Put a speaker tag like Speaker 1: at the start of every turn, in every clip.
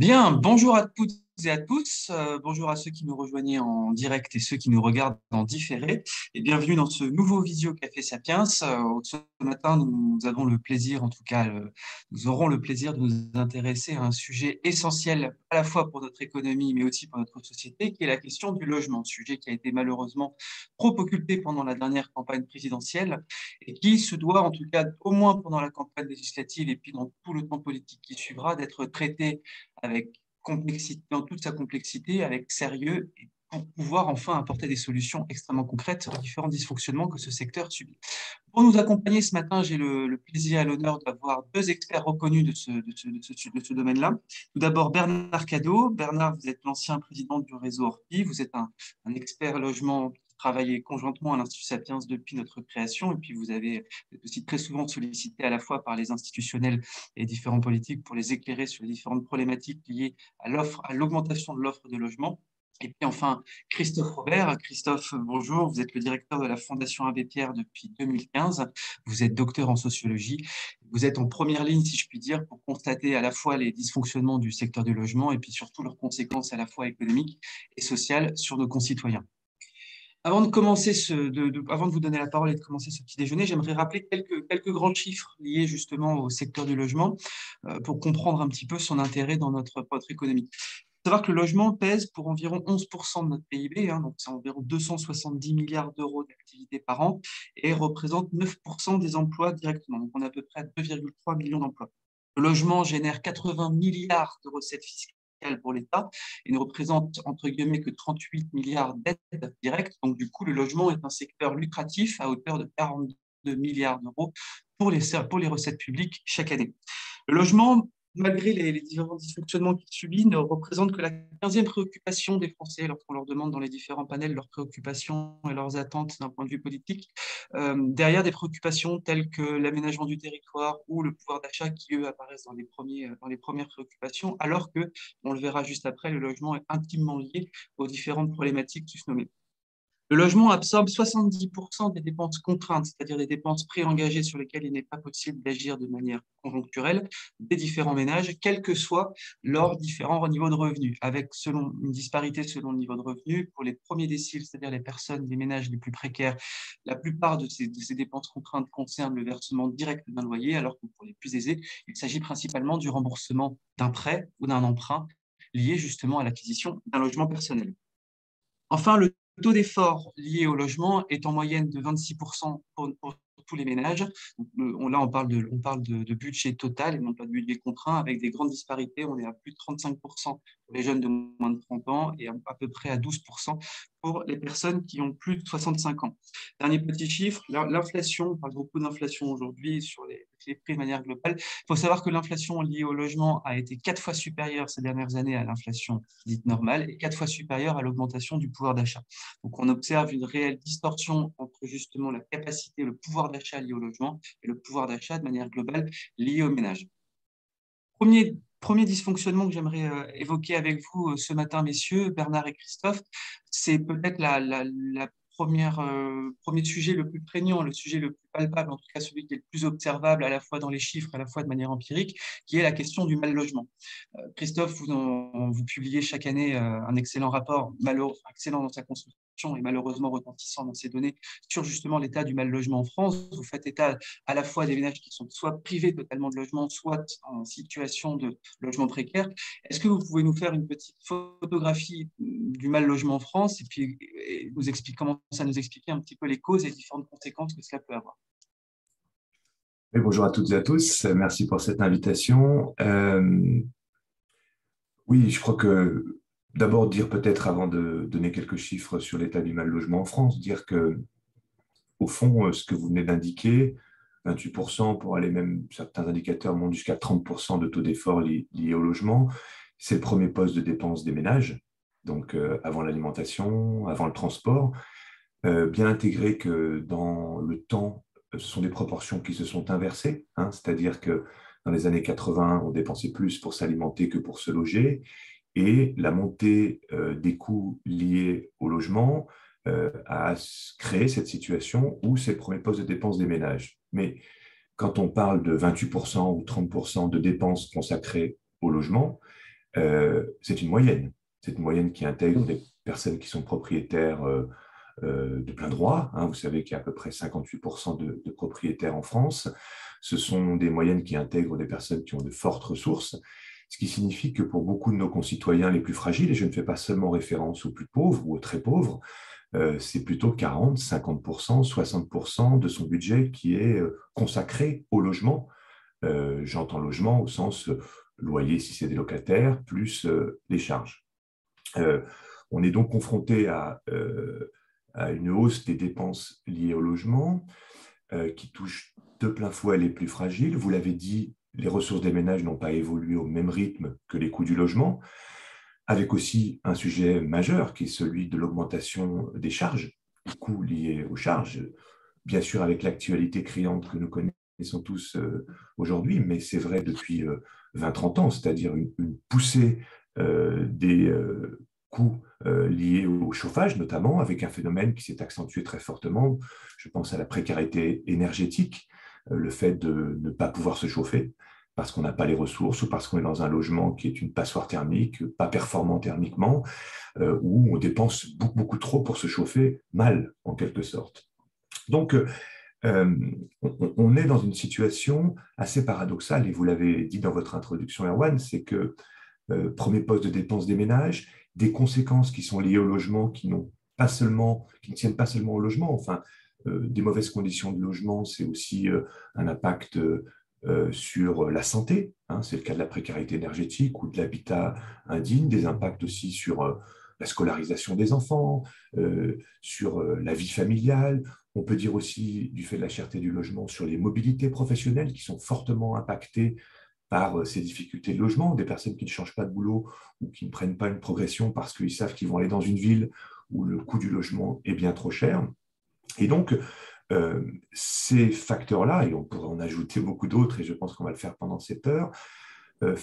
Speaker 1: Bien, bonjour à toutes et à tous. Euh, bonjour à ceux qui nous rejoignaient en direct et ceux qui nous regardent en différé. Et bienvenue dans ce nouveau Visio Café Sapiens. Euh, ce matin, nous avons le plaisir, en tout cas, euh, nous aurons le plaisir de nous intéresser à un sujet essentiel à la fois pour notre économie, mais aussi pour notre société, qui est la question du logement. Sujet qui a été malheureusement trop occupé pendant la dernière campagne présidentielle et qui se doit, en tout cas, au moins pendant la campagne législative et puis dans tout le temps politique qui suivra, d'être traité avec complexité, dans toute sa complexité, avec sérieux, pour pouvoir enfin apporter des solutions extrêmement concrètes aux différents dysfonctionnements que ce secteur subit. Pour nous accompagner ce matin, j'ai le, plaisir et l'honneur d'avoir deux experts reconnus de ce, domaine-là. Tout d'abord, Bernard Cadeau. Bernard, vous êtes l'ancien président du réseau Orpi. Vous êtes un expert logement travaillé conjointement à l'Institut Sapiens depuis notre création. Et puis, vous avez aussi très souvent sollicité à la fois par les institutionnels et différents politiques pour les éclairer sur les différentes problématiques liées à l'offre, à l'augmentation de l'offre de logement. Et puis enfin, Christophe Robert. Christophe, bonjour. Vous êtes le directeur de la Fondation Abbé Pierre depuis 2015. Vous êtes docteur en sociologie. Vous êtes en première ligne, si je puis dire, pour constater à la fois les dysfonctionnements du secteur du logement et puis surtout leurs conséquences à la fois économiques et sociales sur nos concitoyens. Avant de, commencer avant de vous donner la parole et de commencer ce petit déjeuner, j'aimerais rappeler quelques, grands chiffres liés justement au secteur du logement euh, pour comprendre un petit peu son intérêt dans notre, notre économie. Il faut savoir que le logement pèse pour environ 11% de notre PIB, hein, donc c'est environ 270 milliards d'euros d'activité par an et représente 9% des emplois directement. Donc on a à peu près 2,3 millions d'emplois. Le logement génère 80 milliards de recettes fiscales pour l'État et ne représente entre guillemets que 38 milliards d'aides directes. Donc du coup, le logement est un secteur lucratif à hauteur de 42 milliards d'euros pour les, pour les recettes publiques chaque année. Le logement malgré les, différents dysfonctionnements qu'il subit, ne représente que la 15e préoccupation des Français lorsqu'on leur demande dans les différents panels leurs préoccupations et leurs attentes d'un point de vue politique. Euh, derrière des préoccupations telles que l'aménagement du territoire ou le pouvoir d'achat qui, eux, apparaissent dans les, premiers, dans les premières préoccupations, alors que, on le verra juste après, le logement est intimement lié aux différentes problématiques se nomment. Le logement absorbe 70% des dépenses contraintes, c'est-à-dire des dépenses préengagées sur lesquelles il n'est pas possible d'agir de manière conjoncturelle des différents ménages, quel que soit leurs différents niveaux de revenus, avec selon, une disparité selon le niveau de revenus. Pour les premiers déciles, c'est-à-dire les personnes, les ménages les plus précaires, la plupart de ces, de ces dépenses contraintes concernent le versement direct d'un loyer, alors que pour les plus aisés, il s'agit principalement du remboursement d'un prêt ou d'un emprunt lié justement à l'acquisition d'un logement personnel. Enfin, le taux d'effort lié au logement est en moyenne de 26% pour, tous les ménages. Là, on parle, de, budget total et non pas de budget contraint, avec des grandes disparités. On est à plus de 35% pour les jeunes de moins de 30 ans et à, peu près à 12% pour les personnes qui ont plus de 65 ans. Dernier petit chiffre, l'inflation, on parle beaucoup d'inflation aujourd'hui sur les, les, prix de manière globale. Il faut savoir que l'inflation liée au logement a été quatre fois supérieure ces dernières années à l'inflation dite normale et quatre fois supérieure à l'augmentation du pouvoir d'achat. Donc on observe une réelle distorsion entre justement la capacité, le pouvoir d'achat lié au logement et le pouvoir d'achat de manière globale lié au ménage. Premier premier dysfonctionnement que j'aimerais euh, évoquer avec vous euh, ce matin, messieurs, Bernard et Christophe, c'est peut-être la, première, euh, premier sujet le plus prégnant, le sujet le plus palpable, en tout cas celui qui est le plus observable à la fois dans les chiffres, à la fois de manière empirique, qui est la question du mal logement. Christophe, vous, vous publiez chaque année un excellent rapport, malheureux, excellent dans sa construction est malheureusement retentissant dans ces données sur justement l'état du mal logement en France. Vous faites état à la fois des ménages qui sont soit privés totalement de logement, soit en situation de logement précaire. Est-ce que vous pouvez nous faire une petite photographie du mal logement en France et puis nous expliquer comment ça nous expliquer un petit peu les causes et les différentes conséquences que cela peut avoir?
Speaker 2: Bonjour à toutes et à tous, merci pour cette invitation. Euh, oui, je crois que D'abord, dire peut-être, avant de donner quelques chiffres sur l'état du mal logement en France, dire que, au fond, euh, ce que vous venez d'indiquer, 28% pour aller même, certains indicateurs montent jusqu'à 30% de taux d'effort liés au logement, c'est le premier poste de dépense des ménages, donc euh, avant l'alimentation, avant le transport. Euh, bien intégré que dans le temps, ce sont des proportions qui se sont inversées, hein, c'est-à-dire que dans les années 80, on dépensait plus pour s'alimenter que pour se loger, et la montée euh, des coûts liés au logement euh, a créé cette situation où c'est le premier de dépenses des ménages. Mais quand on parle de 28% ou 30% de dépenses consacrées au logement, c'est une moyenne. C'est une moyenne qui intègre des personnes qui sont propriétaires de plein droit. Hein. Vous savez qu'il y a à peu près 58% de, de, propriétaires en France. Ce sont des moyennes qui intègrent des personnes qui ont de fortes ressources, ce qui signifie que pour beaucoup de nos concitoyens les plus fragiles, et je ne fais pas seulement référence aux plus pauvres ou aux très pauvres, euh, c'est plutôt 40, 50%, 60% de son budget qui est euh, consacré au logement. Euh, j'entends logement au sens loyer si c'est des locataires, plus les charges. on est donc confronté à, à, une hausse des dépenses liées au logement qui touche de plein fouet les plus fragiles. Vous l'avez dit, les ressources des ménages n'ont pas évolué au même rythme que les coûts du logement avec aussi un sujet majeur qui est celui de l'augmentation des charges, des coûts liés aux charges, bien sûr avec l'actualité criante que nous connaissons tous euh, aujourd'hui, mais c'est vrai depuis 20-30 euh, ans, c'est-à-dire une, poussée euh, des coûts liés au chauffage notamment, avec un phénomène qui s'est accentué très fortement, je pense à la précarité énergétique, le fait de ne pas pouvoir se chauffer, parce qu'on n'a pas les ressources ou parce qu'on est dans un logement qui est une passoire thermique, pas performant thermiquement, euh, où on dépense beaucoup, trop pour se chauffer mal, en quelque sorte. Donc, euh, on, est dans une situation assez paradoxale, et vous l'avez dit dans votre introduction, Erwan, c'est que euh, premier poste de dépense des ménages, des conséquences qui sont liées au logement, qui, pas seulement, qui ne tiennent pas seulement au logement, enfin, des mauvaises conditions de logement, c'est aussi un impact euh, sur la santé, hein, c'est le cas de la précarité énergétique ou de l'habitat indigne, des impacts aussi sur euh, la scolarisation des enfants, euh, sur la vie familiale. On peut dire aussi, du fait de la cherté du logement, sur les mobilités professionnelles qui sont fortement impactées par ces difficultés de logement, des personnes qui ne changent pas de boulot ou qui ne prennent pas une progression parce qu'ils savent qu'ils vont aller dans une ville où le coût du logement est bien trop cher. Et donc, euh, ces facteurs-là, et on pourrait en ajouter beaucoup d'autres, et je pense qu'on va le faire pendant cette heure, euh,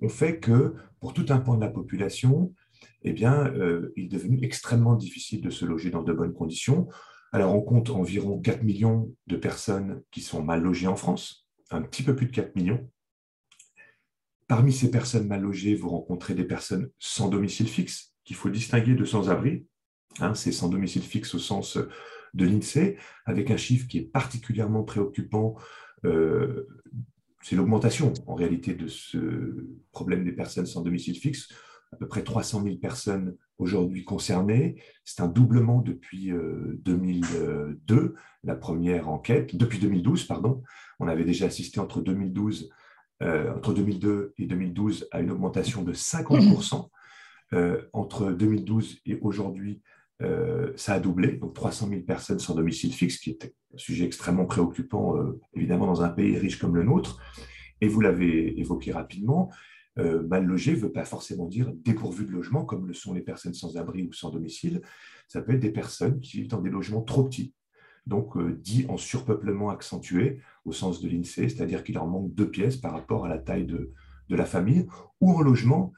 Speaker 2: ont fait que pour tout un pan de la population, eh bien, euh, il est devenu extrêmement difficile de se loger dans de bonnes conditions. Alors, on compte environ 4 millions de personnes qui sont mal logées en France, un petit peu plus de 4 millions. Parmi ces personnes mal logées, vous rencontrez des personnes sans domicile fixe, qu'il faut distinguer de sans-abri. Hein, c'est sans domicile fixe au sens de l'INSEE, avec un chiffre qui est particulièrement préoccupant. Euh, c'est l'augmentation en réalité de ce problème des personnes sans domicile fixe. À peu près 300 000 personnes aujourd'hui concernées. C'est un doublement depuis 2002, euh, la première enquête, depuis 2012, pardon. On avait déjà assisté entre 2012, euh, entre 2002 et 2012 à une augmentation de 50%. entre 2012 et aujourd'hui, euh, ça a doublé, donc 300 000 personnes sans domicile fixe, qui est un sujet extrêmement préoccupant, euh, évidemment, dans un pays riche comme le nôtre. Et vous l'avez évoqué rapidement, euh, mal logé ne veut pas forcément dire dépourvu de logement, comme le sont les personnes sans abri ou sans domicile. Ça peut être des personnes qui vivent dans des logements trop petits, donc dit en surpeuplement accentué au sens de l'INSEE, c'est-à-dire qu'il leur manque deux pièces par rapport à la taille de, de la famille, ou en logement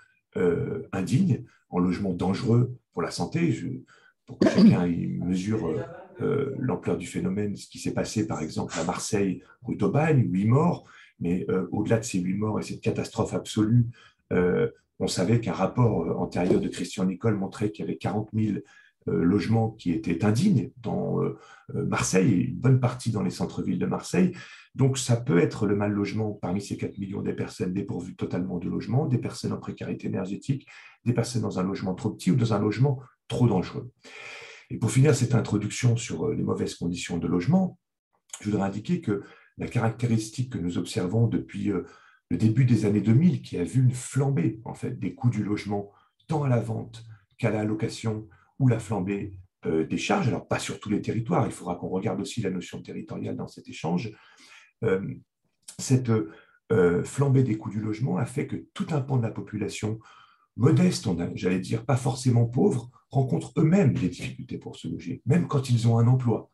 Speaker 2: indigne, en logement dangereux pour la santé. Pour que chacun mesure euh, euh, l'ampleur du phénomène, ce qui s'est passé par exemple à Marseille, rue d'Aubagne, huit morts, mais euh, au-delà de ces huit morts et cette catastrophe absolue, on savait qu'un rapport antérieur de Christian Nicole montrait qu'il y avait 40 000 logements qui étaient indignes dans Marseille et une bonne partie dans les centres-villes de Marseille. Donc ça peut être le mal logement parmi ces 4 millions des personnes dépourvues totalement de logement, des personnes en précarité énergétique, des personnes dans un logement trop petit ou dans un logement trop dangereux. Et pour finir cette introduction sur euh, les mauvaises conditions de logement, je voudrais indiquer que la caractéristique que nous observons depuis euh, le début des années 2000, qui a vu une flambée en fait des coûts du logement, tant à la vente qu'à la location, ou la flambée euh, des charges, alors pas sur tous les territoires, il faudra qu'on regarde aussi la notion territoriale dans cet échange, cette flambée des coûts du logement a fait que tout un pan de la population modestes, j'allais dire pas forcément pauvres, rencontrent eux-mêmes des difficultés pour se loger, même quand ils ont un emploi.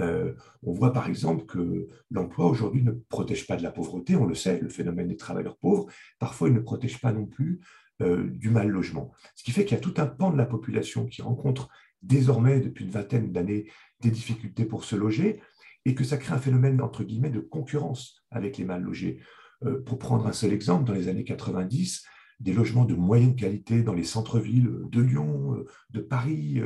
Speaker 2: Euh, on voit par exemple que l'emploi aujourd'hui ne protège pas de la pauvreté, on le sait, le phénomène des travailleurs pauvres, parfois il ne protège pas non plus euh, du mal logement. Ce qui fait qu'il y a tout un pan de la population qui rencontre désormais depuis une vingtaine d'années des difficultés pour se loger et que ça crée un phénomène entre guillemets de concurrence avec les mal logés. Euh, pour prendre un seul exemple, dans les années 90, des logements de moyenne qualité dans les centres-villes de Lyon, de Paris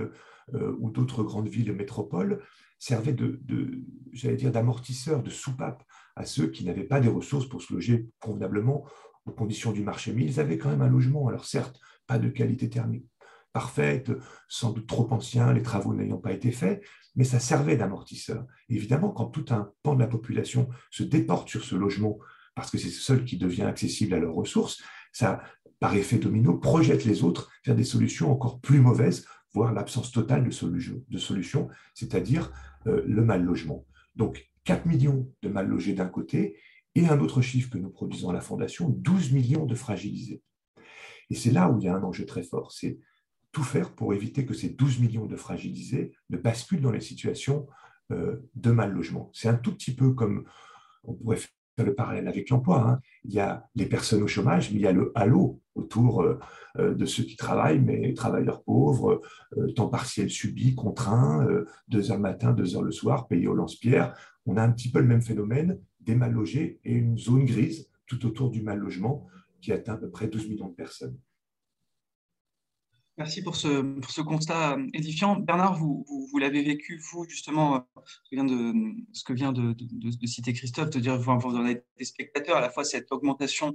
Speaker 2: ou d'autres grandes villes métropoles, servaient de, de j'allais dire, d'amortisseur, de soupape à ceux qui n'avaient pas des ressources pour se loger convenablement aux conditions du marché. Mais ils avaient quand même un logement, alors certes, pas de qualité thermique parfaite, sans doute trop ancien, les travaux n'ayant pas été faits, mais ça servait d'amortisseur. Évidemment, quand tout un pan de la population se déporte sur ce logement parce que c'est ce seul qui devient accessible à leurs ressources, ça, par effet domino, projette les autres vers des solutions encore plus mauvaises, voire l'absence totale de, de solutions, c'est-à-dire euh, le mal logement. Donc, 4 millions de mal logés d'un côté et un autre chiffre que nous produisons à la Fondation, 12 millions de fragilisés. Et c'est là où il y a un enjeu très fort, c'est tout faire pour éviter que ces 12 millions de fragilisés ne basculent dans les situations euh, de mal logement. C'est un tout petit peu comme, on pourrait le parallèle avec l'emploi, hein. il y a les personnes au chômage, mais il y a le halo autour euh, euh, de ceux qui travaillent, mais travailleurs pauvres, temps partiel subi, contraint, deux heures le matin, deux heures le soir, payé au lance-pierre. On a un petit peu le même phénomène des mal logés et une zone grise tout autour du mal logement qui atteint à peu près 12 millions de personnes.
Speaker 1: Merci pour ce, ce, constat euh, édifiant. Bernard, vous, vous, l'avez vécu, vous, justement, euh, ce que vient de, ce que vient de, de, citer Christophe, de dire, vous, vous en êtes des spectateurs, à la fois cette augmentation,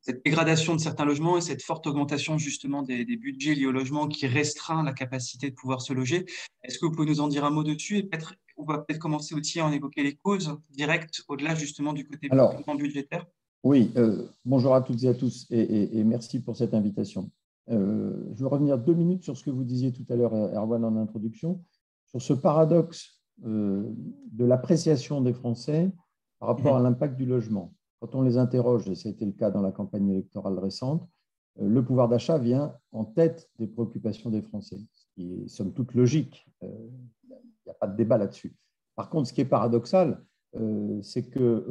Speaker 1: cette dégradation de certains logements et cette forte augmentation, justement, des, des budgets liés au logement qui restreint la capacité de pouvoir se loger. Est-ce que vous pouvez nous en dire un mot dessus? Et peut-être, on va peut-être commencer aussi à en évoquer les causes directes, au-delà, justement, du côté
Speaker 3: Alors, budgétaire Oui, euh, bonjour à toutes et à tous et, et merci pour cette invitation. Euh, je vais revenir deux minutes sur ce que vous disiez tout à l'heure, Erwan, en introduction, sur ce paradoxe euh, de l'appréciation des Français par rapport à l'impact du logement. Quand on les interroge, et ça a été le cas dans la campagne électorale récente, euh, le pouvoir d'achat vient en tête des préoccupations des Français, ce qui est somme toute logique. Il n'y a pas de débat là-dessus. Par contre, ce qui est paradoxal, c'est que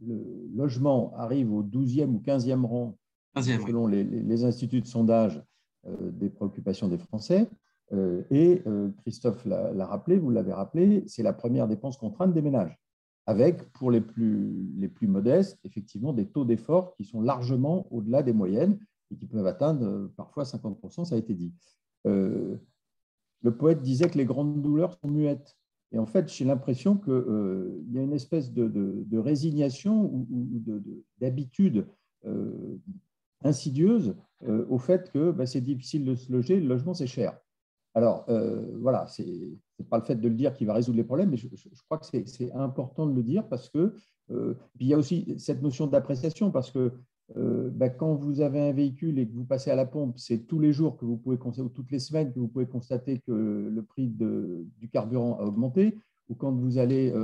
Speaker 3: le logement arrive au 12e ou 15e rang selon les, instituts de sondage euh, des préoccupations des Français. Euh, et euh, Christophe l'a rappelé, vous l'avez rappelé, c'est la première dépense contrainte des ménages, avec, pour les plus, les plus modestes, effectivement, des taux d'effort qui sont largement au-delà des moyennes et qui peuvent atteindre parfois 50%, ça a été dit. le poète disait que les grandes douleurs sont muettes. Et en fait, j'ai l'impression qu'il y a une espèce de, résignation ou, d'habitude insidieuse euh, au fait que bah, c'est difficile de se loger, le logement c'est cher. Alors euh, voilà, ce n'est pas le fait de le dire qui va résoudre les problèmes, mais je, crois que c'est important de le dire parce que euh, il y a aussi cette notion d'appréciation parce que bah, quand vous avez un véhicule et que vous passez à la pompe, c'est tous les jours que vous pouvez ou toutes les semaines que vous pouvez constater que le prix du carburant a augmenté, ou quand vous allez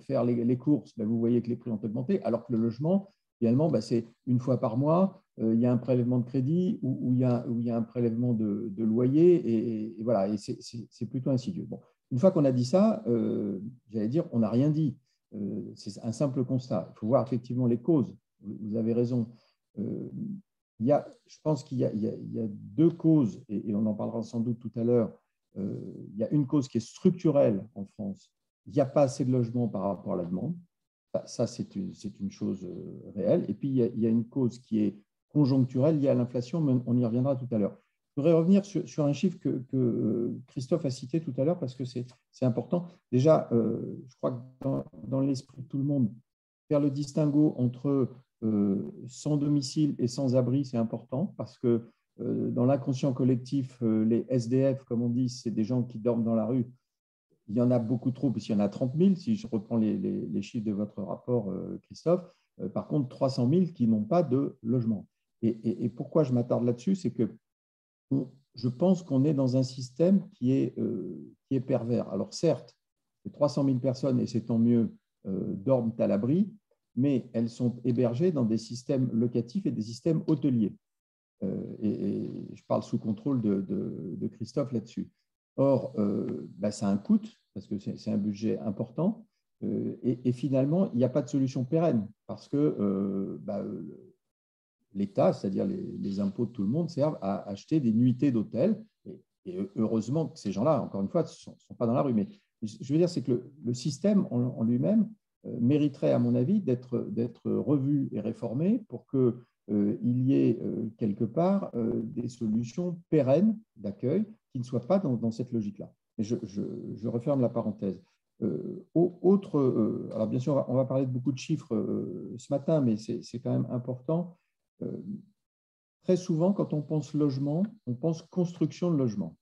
Speaker 3: faire les, courses, bah, vous voyez que les prix ont augmenté, alors que le logement, finalement, c'est une fois par mois, il y a un prélèvement de crédit ou, il, y a, un prélèvement de, loyer, et, voilà, c'est plutôt insidieux. Bon, une fois qu'on a dit ça, euh, j'allais dire, on n'a rien dit. Euh, c'est un simple constat. Il faut voir effectivement les causes. Vous avez raison. il y a, je pense qu'il y, a deux causes, et, on en parlera sans doute tout à l'heure. il y a une cause qui est structurelle en France. Il n'y a pas assez de logements par rapport à la demande. Ça, c'est une, chose réelle. Et puis, il y, a, une cause qui est conjoncturelle liée à l'inflation, mais on y reviendra tout à l'heure. Je voudrais revenir sur, un chiffre que, euh, Christophe a cité tout à l'heure parce que c'est important. Déjà, euh, je crois que dans, l'esprit de tout le monde, faire le distinguo entre euh, sans domicile et sans abri, c'est important parce que dans l'inconscient collectif, les SDF, comme on dit, c'est des gens qui dorment dans la rue. Il y en a beaucoup trop, puisqu'il y en a 30 000, si je reprends les, les chiffres de votre rapport, Christophe. Par contre, 300 000 qui n'ont pas de logement. Et, pourquoi je m'attarde là-dessus, c'est que je pense qu'on est dans un système qui est, euh, pervers. Alors certes, les 300 000 personnes, et c'est tant mieux, euh, dorment à l'abri, mais elles sont hébergées dans des systèmes locatifs et des systèmes hôteliers. Euh, et, je parle sous contrôle de, Christophe là-dessus. Or, bah, ça a un coût, parce que c'est un budget important, et, finalement, il n'y a pas de solution pérenne, parce que bah, l'État, c'est-à-dire les, impôts de tout le monde, servent à acheter des nuitées d'hôtels. Et, heureusement que ces gens-là, encore une fois, ne sont, pas dans la rue. Mais je veux dire, c'est que le, système en, lui-même euh, mériterait, à mon avis, d'être revu et réformé pour que il y ait quelque part des solutions pérennes d'accueil qui ne soient pas dans, cette logique-là. Je, referme la parenthèse. autre, alors bien sûr, on va, parler de beaucoup de chiffres ce matin, mais c'est quand même important. Très souvent, quand on pense logement, on pense construction de logement.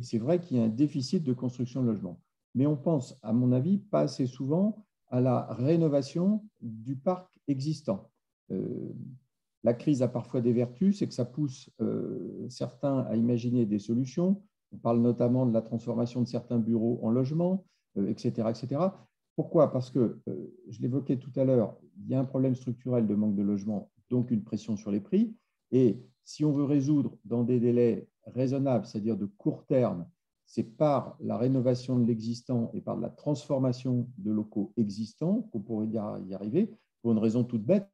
Speaker 3: C'est vrai qu'il y a un déficit de construction de logement, mais on pense, à mon avis, pas assez souvent à la rénovation du parc existant. Euh, la crise a parfois des vertus, c'est que ça pousse euh, certains à imaginer des solutions. On parle notamment de la transformation de certains bureaux en logements, etc., euh, etc. Pourquoi? Parce que, je l'évoquais tout à l'heure, il y a un problème structurel de manque de logement, donc une pression sur les prix. Et si on veut résoudre dans des délais raisonnables, c'est-à-dire de court terme, c'est par la rénovation de l'existant et par la transformation de locaux existants qu'on pourrait y arriver, pour une raison toute bête,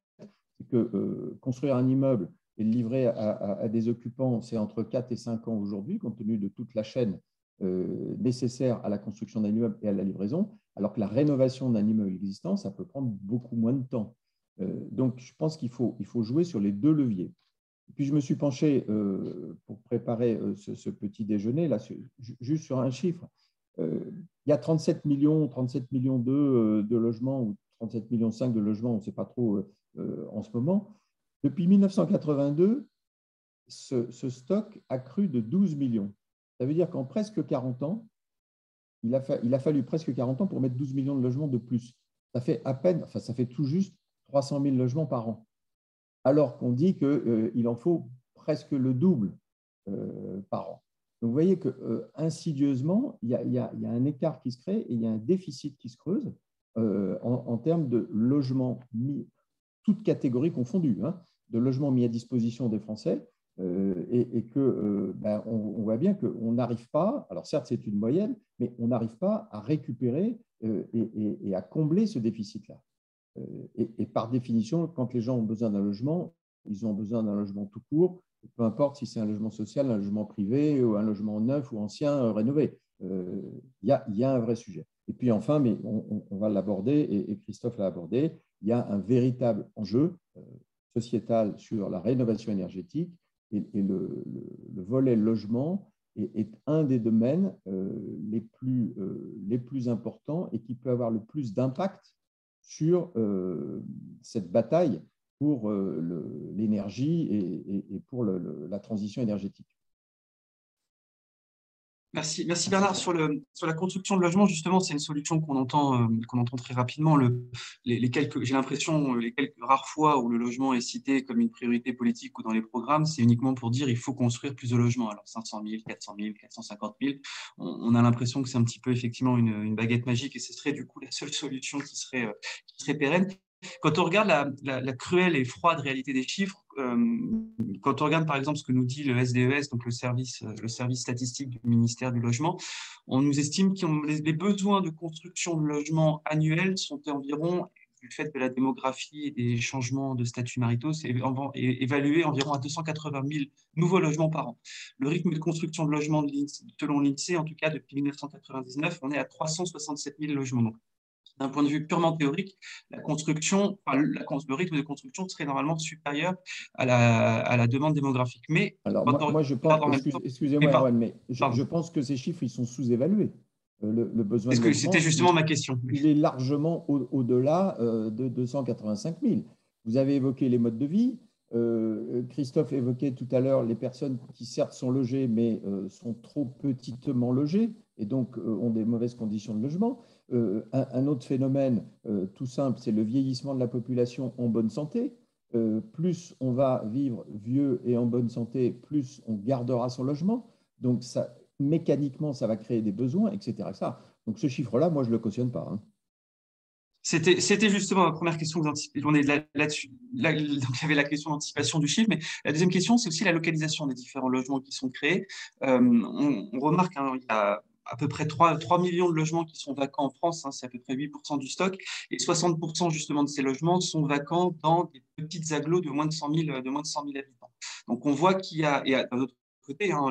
Speaker 3: c'est que euh, construire un immeuble et le livrer à, des occupants, c'est entre 4 et 5 ans aujourd'hui, compte tenu de toute la chaîne euh, nécessaire à la construction d'un immeuble et à la livraison, alors que la rénovation d'un immeuble existant, ça peut prendre beaucoup moins de temps. Euh, donc, je pense qu'il faut, il faut jouer sur les deux leviers. Puis je me suis penché euh, pour préparer euh, ce, petit déjeuner, là, juste sur un chiffre. Il y a 37 millions, 37 millions de, de logements ou 37 millions 5 de logements, on ne sait pas trop en ce moment. Depuis 1982, ce, stock a cru de 12 millions. Ça veut dire qu'en presque 40 ans, il a, il a, fallu presque 40 ans pour mettre 12 millions de logements de plus. Ça fait à peine, enfin ça fait tout juste 300 000 logements par an alors qu'on dit qu'il euh, en faut presque le double euh, par an. Donc vous voyez que euh, insidieusement, il y, a, un écart qui se crée et il y a un déficit qui se creuse en, termes de logements mis, toutes catégories confondues, hein, de logements mis à disposition des Français, et, que ben, on, voit bien qu'on n'arrive pas, alors certes c'est une moyenne, mais on n'arrive pas à récupérer et, à combler ce déficit-là. Euh, et, par définition, quand les gens ont besoin d'un logement, ils ont besoin d'un logement tout court, peu importe si c'est un logement social, un logement privé ou un logement neuf ou ancien euh, rénové. Euh, il y, a un vrai sujet. Et puis enfin, mais on, va l'aborder, et, Christophe l'a abordé, il y a un véritable enjeu sociétal sur la rénovation énergétique et, le, volet logement est, un des domaines les, plus, les plus importants et qui peut avoir le plus d'impact sur euh, cette bataille pour euh, l'énergie et, pour la transition énergétique.
Speaker 1: Merci, merci Bernard. Sur, le, sur la construction de logements, justement, c'est une solution qu'on entend, euh, qu'on entend très rapidement. Le, les, quelques, j'ai l'impression, les quelques rares fois où le logement est cité comme une priorité politique ou dans les programmes, c'est uniquement pour dire il faut construire plus de logements. Alors 500 000, 400 000, 450 000, on, a l'impression que c'est un petit peu effectivement une, une, baguette magique et ce serait du coup la seule solution qui serait, euh, qui serait pérenne. Quand on regarde la, cruelle et froide réalité des chiffres, quand on regarde par exemple ce que nous dit le SDES, e donc le service, le service statistique du ministère du Logement, on nous estime que les besoins de construction de logements annuels sont environ du fait de la démographie et des changements de statut maritaux, c'est évalué environ à 280 000 nouveaux logements par an. Le rythme de construction de logements selon l'INSEE, en tout cas depuis 1999, on est à 367 000 logements. D'un point de vue purement théorique, la construction, le rythme de construction serait normalement supérieur à la, à la demande démographique.
Speaker 3: Mais alors moi, je pense, excusez-moi, mais, je, pense que ces chiffres ils sont sous-évalués.
Speaker 1: Euh, le, besoin. que c'était justement ma question
Speaker 3: Il est largement au-delà euh, de 285 000. Vous avez évoqué les modes de vie. Euh, Christophe évoquait tout à l'heure les personnes qui certes sont logées, mais sont trop petitement logées et donc ont des mauvaises conditions de logement. Euh, un, autre phénomène euh, tout simple, c'est le vieillissement de la population en bonne santé. Euh, plus on va vivre vieux et en bonne santé, plus on gardera son logement. Donc, mécaniquement, ça va créer des besoins, etc. Ça. Donc, ce chiffre-là, moi, je ne le cautionne pas. Hein.
Speaker 1: C'était justement ma première question. On là-dessus. Il y avait la question d'anticipation du chiffre, mais la deuxième question, c'est aussi la localisation des différents logements qui sont créés. on, remarque, hein, il y a à peu près 3, 3, millions de logements qui sont vacants en France, hein, c'est à peu près 8% du stock, et 60% justement de ces logements sont vacants dans des petites agglos de moins de 100 000, de moins de 100 000 habitants. Donc on voit qu'il y a, et d'un autre côté, hein,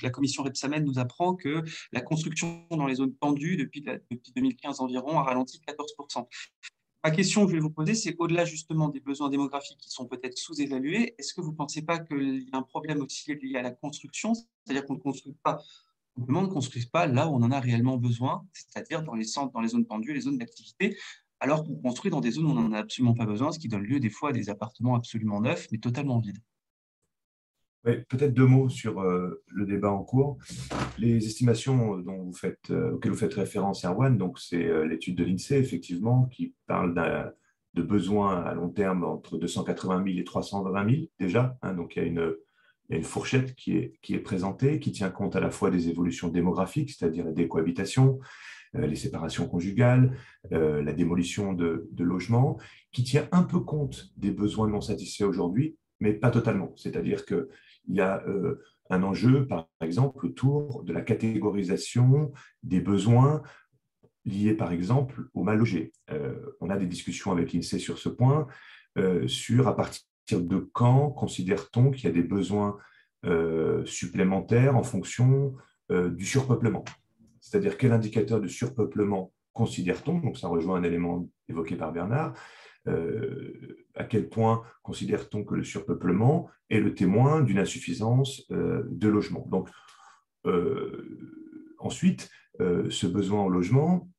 Speaker 1: la commission Repsamen nous apprend que la construction dans les zones tendues depuis, depuis 2015 environ a ralenti 14%. ma question que je vais vous poser, c'est au-delà justement des besoins démographiques qui sont peut-être sous-évalués, est-ce que vous ne pensez pas qu'il y a un problème aussi lié à la construction? C'est-à-dire qu'on ne construit pas, on ne construit pas là où on en a réellement besoin, c'est-à-dire dans les centres, dans les zones tendues, les zones d'activité, alors qu'on construit dans des zones où on n'en a absolument pas besoin, ce qui donne lieu des fois à des appartements absolument neufs, mais totalement vides.
Speaker 2: Peut-être deux mots sur euh, le débat en cours. Les estimations dont vous faites, euh, auxquelles vous faites référence, Erwan, donc c'est euh, l'étude de l'INSEE, effectivement, qui parle de besoins à long terme entre 280 000 et 320 000 déjà. Hein, donc il y a une, une fourchette qui est, qui est présentée, qui tient compte à la fois des évolutions démographiques, c'est-à-dire la décohabitation, les séparations conjugales, la démolition de, logements, qui tient un peu compte des besoins non satisfaits aujourd'hui, mais pas totalement. C'est-à-dire que il y a euh, un enjeu, par exemple, autour de la catégorisation des besoins liés, par exemple, au mal logé. Euh, on a des discussions avec l'INSEE sur ce point, euh, sur à partir de quand considère-t-on qu'il y a des besoins supplémentaires en fonction du surpeuplement? C'est-à-dire quel indicateur de surpeuplement considère-t-on? Donc ça rejoint un élément évoqué par Bernard. Euh, à quel point considère-t-on que le surpeuplement est le témoin d'une insuffisance euh, de logement? Donc, euh, ensuite, ce besoin en logement,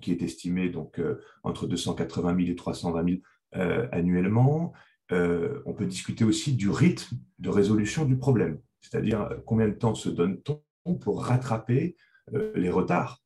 Speaker 2: qui est estimé donc entre 280 000 et 320 000 annuellement, on peut discuter aussi du rythme de résolution du problème, c'est-à-dire combien de temps se donne-t-on pour rattraper les retards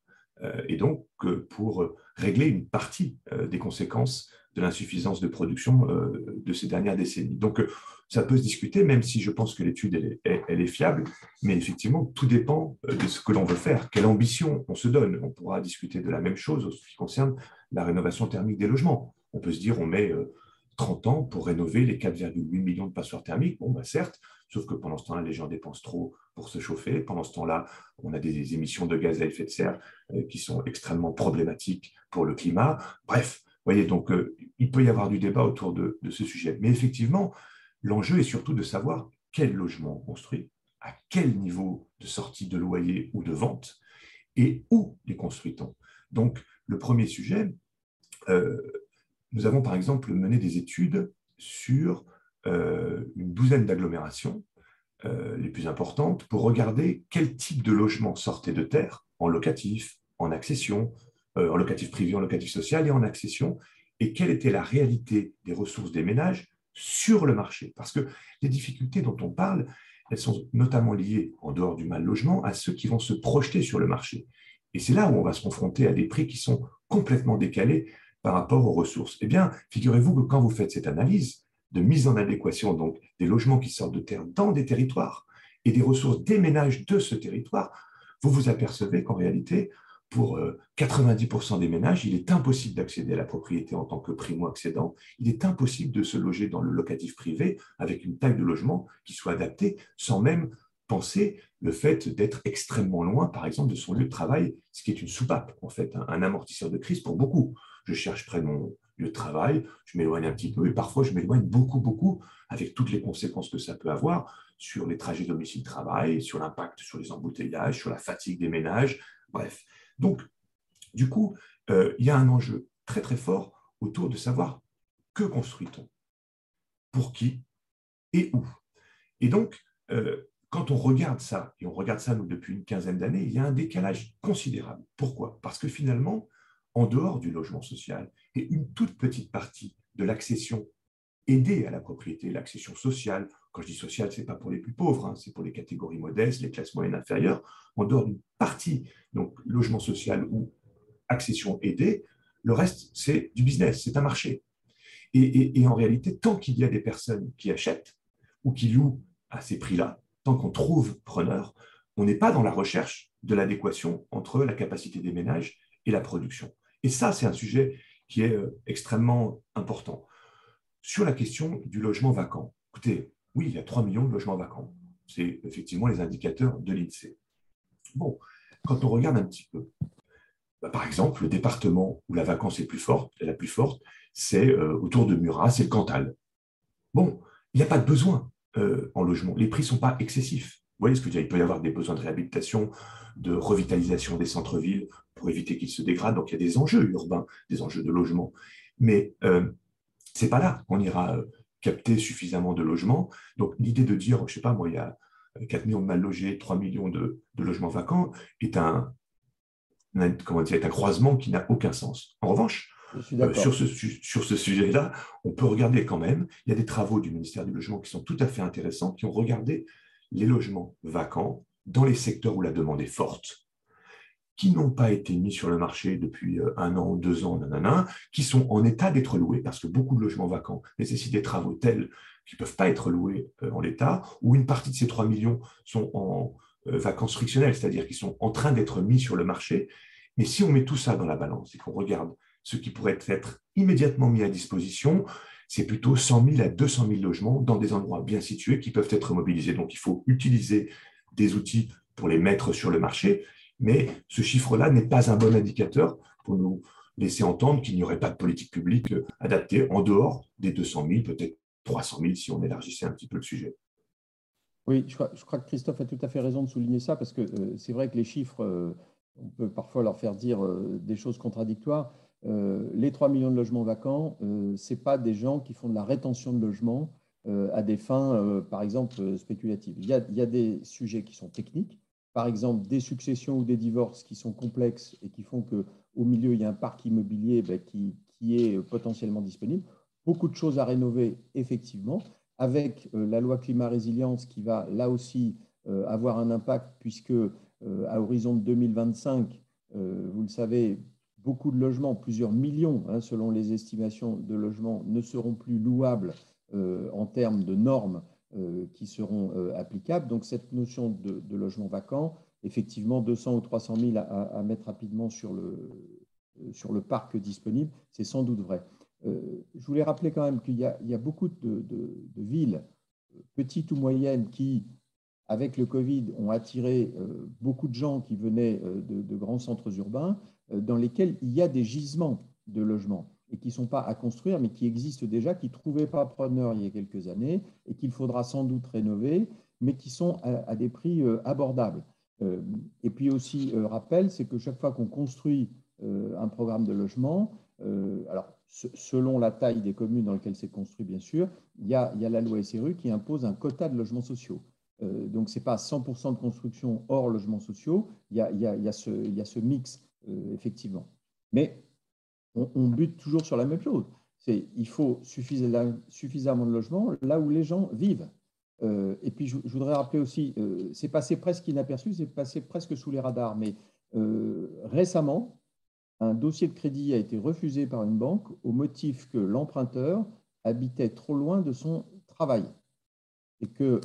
Speaker 2: et donc pour régler une partie des conséquences de l'insuffisance de production euh, de ces dernières décennies. Donc, euh, ça peut se discuter, même si je pense que l'étude, elle, est fiable, mais effectivement, tout dépend euh, de ce que l'on veut faire, quelle ambition on se donne. On pourra discuter de la même chose en ce qui concerne la rénovation thermique des logements. On peut se dire, on met 30 ans pour rénover les 4,8 millions de passoires thermiques. Bon, bah, certes, sauf que pendant ce temps-là, les gens dépensent trop pour se chauffer. Pendant ce temps-là, on a des émissions de gaz à effet de serre qui sont extrêmement problématiques pour le climat. Bref, voyez, donc euh, il peut y avoir du débat autour de, ce sujet. Mais effectivement, l'enjeu est surtout de savoir quel logement on construit, à quel niveau de sortie de loyer ou de vente, et où les construit-on. Donc, le premier sujet, euh, nous avons par exemple mené des études sur euh, une douzaine d'agglomérations les plus importantes pour regarder quel type de logement sortait de terre en locatif, en accession, euh, en locatif privé, en locatif social et en accession, et quelle était la réalité des ressources des ménages sur le marché. Parce que les difficultés dont on parle, elles sont notamment liées, en dehors du mal logement, à ceux qui vont se projeter sur le marché. Et c'est là où on va se confronter à des prix qui sont complètement décalés par rapport aux ressources. Eh bien, figurez-vous que quand vous faites cette analyse de mise en adéquation donc des logements qui sortent de terre dans des territoires et des ressources des ménages de ce territoire, vous vous apercevez qu'en réalité, pour 90% euh, des ménages, il est impossible d'accéder à la propriété en tant que primo-accédant. Il est impossible de se loger dans le locatif privé avec une taille de logement qui soit adaptée sans même penser le fait d'être extrêmement loin, par exemple, de son lieu de travail, ce qui est une soupape, en fait, un, amortisseur de crise pour beaucoup. Je cherche près de mon lieu de travail, je m'éloigne un petit peu et parfois je m'éloigne beaucoup, beaucoup, avec toutes les conséquences que ça peut avoir sur les trajets domicile-travail, sur l'impact sur les embouteillages, sur la fatigue des ménages, bref. Donc, du coup, euh, il y a un enjeu très très fort autour de savoir que construit-on, pour qui et où. Et donc, euh, quand on regarde ça, et on regarde ça nous depuis une quinzaine d'années, il y a un décalage considérable. Pourquoi? Parce que finalement, en dehors du logement social, et une toute petite partie de l'accession aidée à la propriété, l'accession sociale, quand je dis sociale, ce n'est pas pour les plus pauvres, hein, c'est pour les catégories modestes, les classes moyennes inférieures, en dehors d'une partie, donc logement social ou accession aidée, le reste, c'est du business, c'est un marché. Et, en réalité, tant qu'il y a des personnes qui achètent ou qui louent à ces prix-là, tant qu'on trouve preneur, on n'est pas dans la recherche de l'adéquation entre la capacité des ménages et la production. Et ça, c'est un sujet qui est euh, extrêmement important. Sur la question du logement vacant, écoutez, oui, il y a 3 millions de logements vacants. C'est effectivement les indicateurs de l'INSEE. Bon, quand on regarde un petit peu, bah, par exemple, le département où la vacance est plus forte, la plus forte, c'est euh, autour de Murat, c'est le Cantal. Bon, il n'y a pas de besoin euh, en logement. Les prix ne sont pas excessifs. Vous voyez ce que je veux dire? Il peut y avoir des besoins de réhabilitation, de revitalisation des centres-villes pour éviter qu'ils se dégradent. Donc il y a des enjeux urbains, des enjeux de logement. Mais euh, c'est pas là qu'on ira capter suffisamment de logements. Donc l'idée de dire, je sais pas, moi, il y a 4 millions de mal logés, 3 millions de, logements vacants, est un, comment dire, est un croisement qui n'a aucun sens. En revanche, euh, sur ce, sur ce sujet-là, on peut regarder quand même, il y a des travaux du ministère du Logement qui sont tout à fait intéressants, qui ont regardé les logements vacants dans les secteurs où la demande est forte, qui n'ont pas été mis sur le marché depuis euh, un an, deux ans, nanana, qui sont en état d'être loués, parce que beaucoup de logements vacants nécessitent des travaux tels qu'ils ne peuvent pas être loués euh, en l'état, ou une partie de ces 3 millions sont en vacances frictionnelles, c'est-à-dire qu'ils sont en train d'être mis sur le marché. Mais si on met tout ça dans la balance et qu'on regarde ce qui pourrait être immédiatement mis à disposition, c'est plutôt 100 000 à 200 000 logements dans des endroits bien situés qui peuvent être mobilisés. Donc il faut utiliser des outils pour les mettre sur le marché, mais ce chiffre-là n'est pas un bon indicateur pour nous laisser entendre qu'il n'y aurait pas de politique publique adaptée en dehors des 200 000, peut-être 300 000 si on élargissait un petit peu le sujet.
Speaker 3: Oui, je crois, que Christophe a tout à fait raison de souligner ça, parce que euh, c'est vrai que les chiffres, euh, on peut parfois leur faire dire euh, des choses contradictoires. Euh, les 3 millions de logements vacants, euh, ce n'est pas des gens qui font de la rétention de logements euh, à des fins, par exemple, spéculatives. Il y, a, des sujets qui sont techniques, par exemple des successions ou des divorces qui sont complexes et qui font qu'au milieu, il y a un parc immobilier ben, qui, est potentiellement disponible. Beaucoup de choses à rénover, effectivement, avec la loi climat résilience qui va là aussi avoir un impact puisque à horizon de 2025, vous le savez, beaucoup de logements, plusieurs millions, hein, selon les estimations de logements, ne seront plus louables euh, en termes de normes euh, qui seront euh, applicables. Donc cette notion de, logement vacant, effectivement 200 ou 300 000 à, mettre rapidement sur le, sur le parc disponible, c'est sans doute vrai. je voulais rappeler quand même qu'il y, a beaucoup de, villes, petites ou moyennes, qui, avec le Covid, ont attiré beaucoup de gens qui venaient de grands centres urbains euh, dans lesquels il y a des gisements de logements et qui ne sont pas à construire, mais qui existent déjà, qui ne trouvaient pas preneur il y a quelques années et qu'il faudra sans doute rénover, mais qui sont à, des prix euh, abordables. Euh, et puis aussi, rappel, c'est que chaque fois qu'on construit un programme de logement, alors selon la taille des communes dans lesquelles c'est construit, bien sûr, il y, a, la loi SRU qui impose un quota de logements sociaux. donc, ce n'est pas 100% de construction hors logements sociaux, il y a, ce, mix euh, effectivement. Mais on, bute toujours sur la même chose. C'est il faut suffisamment de logements là où les gens vivent. Euh, et puis, je, voudrais rappeler aussi, euh, c'est passé presque inaperçu, c'est passé presque sous les radars, mais récemment, un dossier de crédit a été refusé par une banque au motif que l'emprunteur habitait trop loin de son travail et que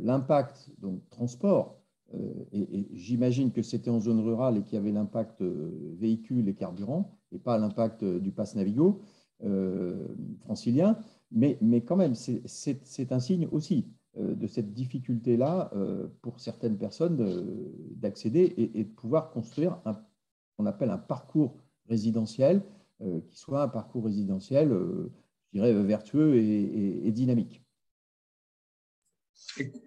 Speaker 3: l'impact, donc transport, euh, et, j'imagine que c'était en zone rurale et qu'il y avait l'impact euh, véhicule et carburant, et pas l'impact euh, du pass Navigo francilien, mais, quand même, c'est un signe aussi de cette difficulté-là pour certaines personnes d'accéder et, de pouvoir construire un, qu'on appelle un parcours résidentiel, qui soit un parcours résidentiel, je dirais, vertueux et dynamique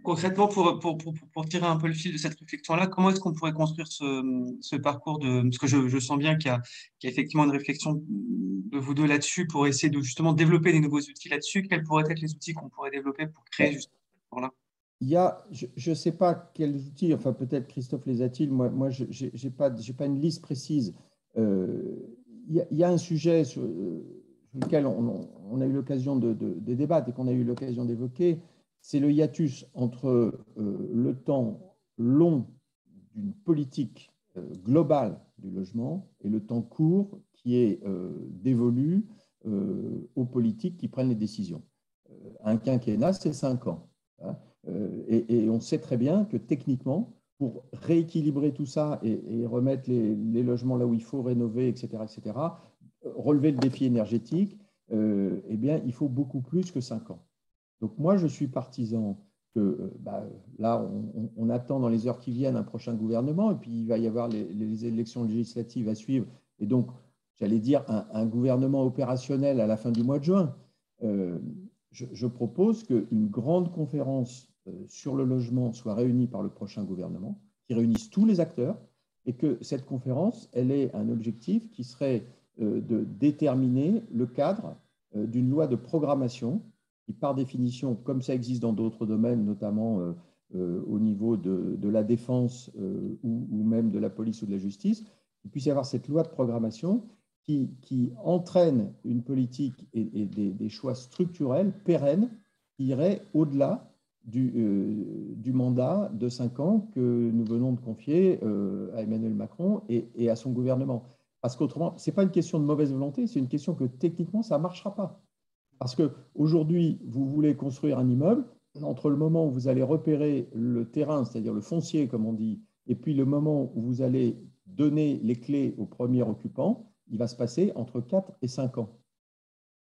Speaker 1: concrètement, pour, pour, pour, tirer un peu le fil de cette réflexion-là, comment est-ce qu'on pourrait construire ce, ce, parcours de... Parce que je, je sens bien qu'il y, a effectivement une réflexion de vous deux là-dessus pour essayer de justement développer des nouveaux outils là-dessus. Quels pourraient être les outils qu'on pourrait développer pour créer justement là
Speaker 3: il y a, je ne sais pas quels outils, enfin peut-être Christophe les a-t-il, moi, moi je n'ai pas, pas une liste précise. Euh, il, y a, un sujet sur, lequel on, on, a eu l'occasion de, de, de, débattre et qu'on a eu l'occasion d'évoquer, c'est le hiatus entre euh, le temps long d'une politique euh, globale du logement et le temps court qui est euh, dévolu aux politiques qui prennent les décisions. Un quinquennat, c'est cinq ans. Hein. Et, on sait très bien que techniquement, pour rééquilibrer tout ça et, remettre les, logements là où il faut rénover, etc., etc., relever le défi énergétique, eh bien, il faut beaucoup plus que cinq ans. Donc moi, je suis partisan que euh, bah, là, on, attend dans les heures qui viennent un prochain gouvernement, et puis il va y avoir les, élections législatives à suivre, et donc, j'allais dire, un, gouvernement opérationnel à la fin du mois de juin. Euh, je, propose qu'une grande conférence euh, sur le logement soit réunie par le prochain gouvernement, qui réunisse tous les acteurs, et que cette conférence, elle ait un objectif qui serait de déterminer le cadre d'une loi de programmation qui, par définition, comme ça existe dans d'autres domaines, notamment au niveau de, la défense ou, même de la police ou de la justice, il puisse y avoir cette loi de programmation qui, entraîne une politique et, des, choix structurels pérennes qui iraient au-delà du, euh, mandat de cinq ans que nous venons de confier euh, à Emmanuel Macron et, et, à son gouvernement. Parce qu'autrement, ce n'est pas une question de mauvaise volonté, c'est une question que techniquement, ça ne marchera pas. Parce qu'aujourd'hui, vous voulez construire un immeuble, entre le moment où vous allez repérer le terrain, c'est-à-dire le foncier, comme on dit, et puis le moment où vous allez donner les clés au premier occupant, il va se passer entre 4 et 5 ans.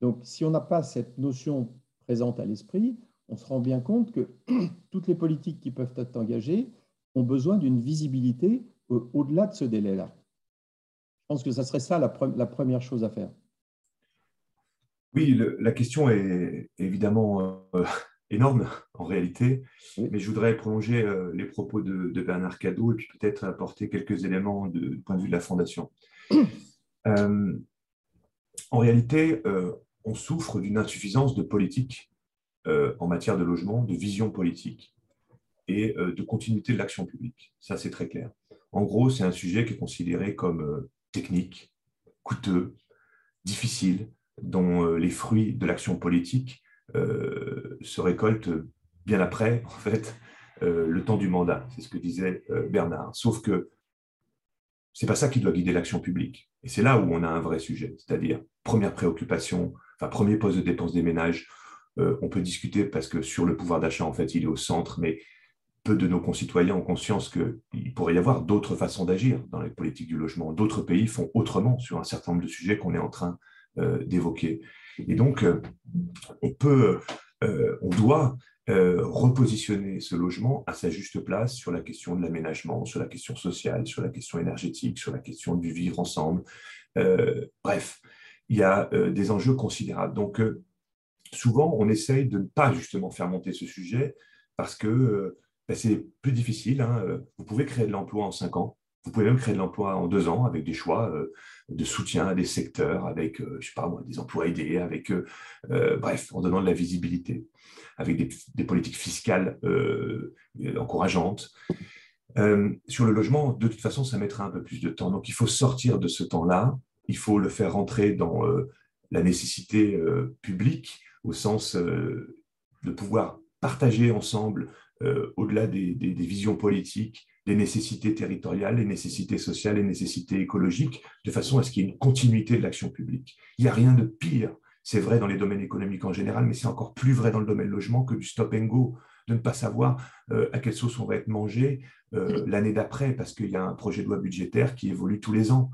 Speaker 3: Donc, si on n'a pas cette notion présente à l'esprit, on se rend bien compte que toutes les politiques qui peuvent être engagées ont besoin d'une visibilité au-delà de ce délai-là. Je pense que ça serait ça la, première chose à faire.
Speaker 2: Oui, la question est évidemment euh, énorme en réalité, mais je voudrais prolonger euh, les propos de, Bernard Cadot et puis peut-être apporter quelques éléments de, du point de vue de la Fondation. Euh, en réalité, on souffre d'une insuffisance de politique en matière de logement, de vision politique et de continuité de l'action publique. Ça, c'est très clair. En gros, c'est un sujet qui est considéré comme technique, coûteux, difficile, dont les fruits de l'action politique se récoltent bien après, en fait, le temps du mandat. C'est ce que disait Bernard. Sauf que c'est pas ça qui doit guider l'action publique. Et c'est là où on a un vrai sujet. C'est-à-dire, première préoccupation, enfin, premier poste de dépense des ménages, euh, on peut discuter parce que sur le pouvoir d'achat, en fait, il est au centre, mais peu de nos concitoyens ont conscience qu'il pourrait y avoir d'autres façons d'agir dans les politiques du logement. D'autres pays font autrement sur un certain nombre de sujets qu'on est en train euh, d'évoquer. Et donc, euh, on peut, on doit repositionner ce logement à sa juste place sur la question de l'aménagement, sur la question sociale, sur la question énergétique, sur la question du vivre ensemble. bref, il y a des enjeux considérables. Donc, souvent, on essaye de ne pas justement faire monter ce sujet parce que euh, ben, c'est plus difficile. Hein. Vous pouvez créer de l'emploi en cinq ans. Vous pouvez même créer de l'emploi en deux ans avec des choix euh, de soutien à des secteurs, avec, euh, je sais pas des emplois aidés, avec, bref, en donnant de la visibilité, avec des, politiques fiscales encourageantes. sur le logement, de toute façon, ça mettra un peu plus de temps. Donc, il faut sortir de ce temps-là. Il faut le faire rentrer dans la nécessité publique au sens euh, de pouvoir partager ensemble, euh, au-delà des, visions politiques, les nécessités territoriales, les nécessités sociales, les nécessités écologiques, de façon à ce qu'il y ait une continuité de l'action publique. Il n'y a rien de pire. C'est vrai dans les domaines économiques en général, mais c'est encore plus vrai dans le domaine logement que du stop and go, de ne pas savoir euh, à quelle sauce on va être mangé l'année d'après, parce qu'il y a un projet de loi budgétaire qui évolue tous les ans.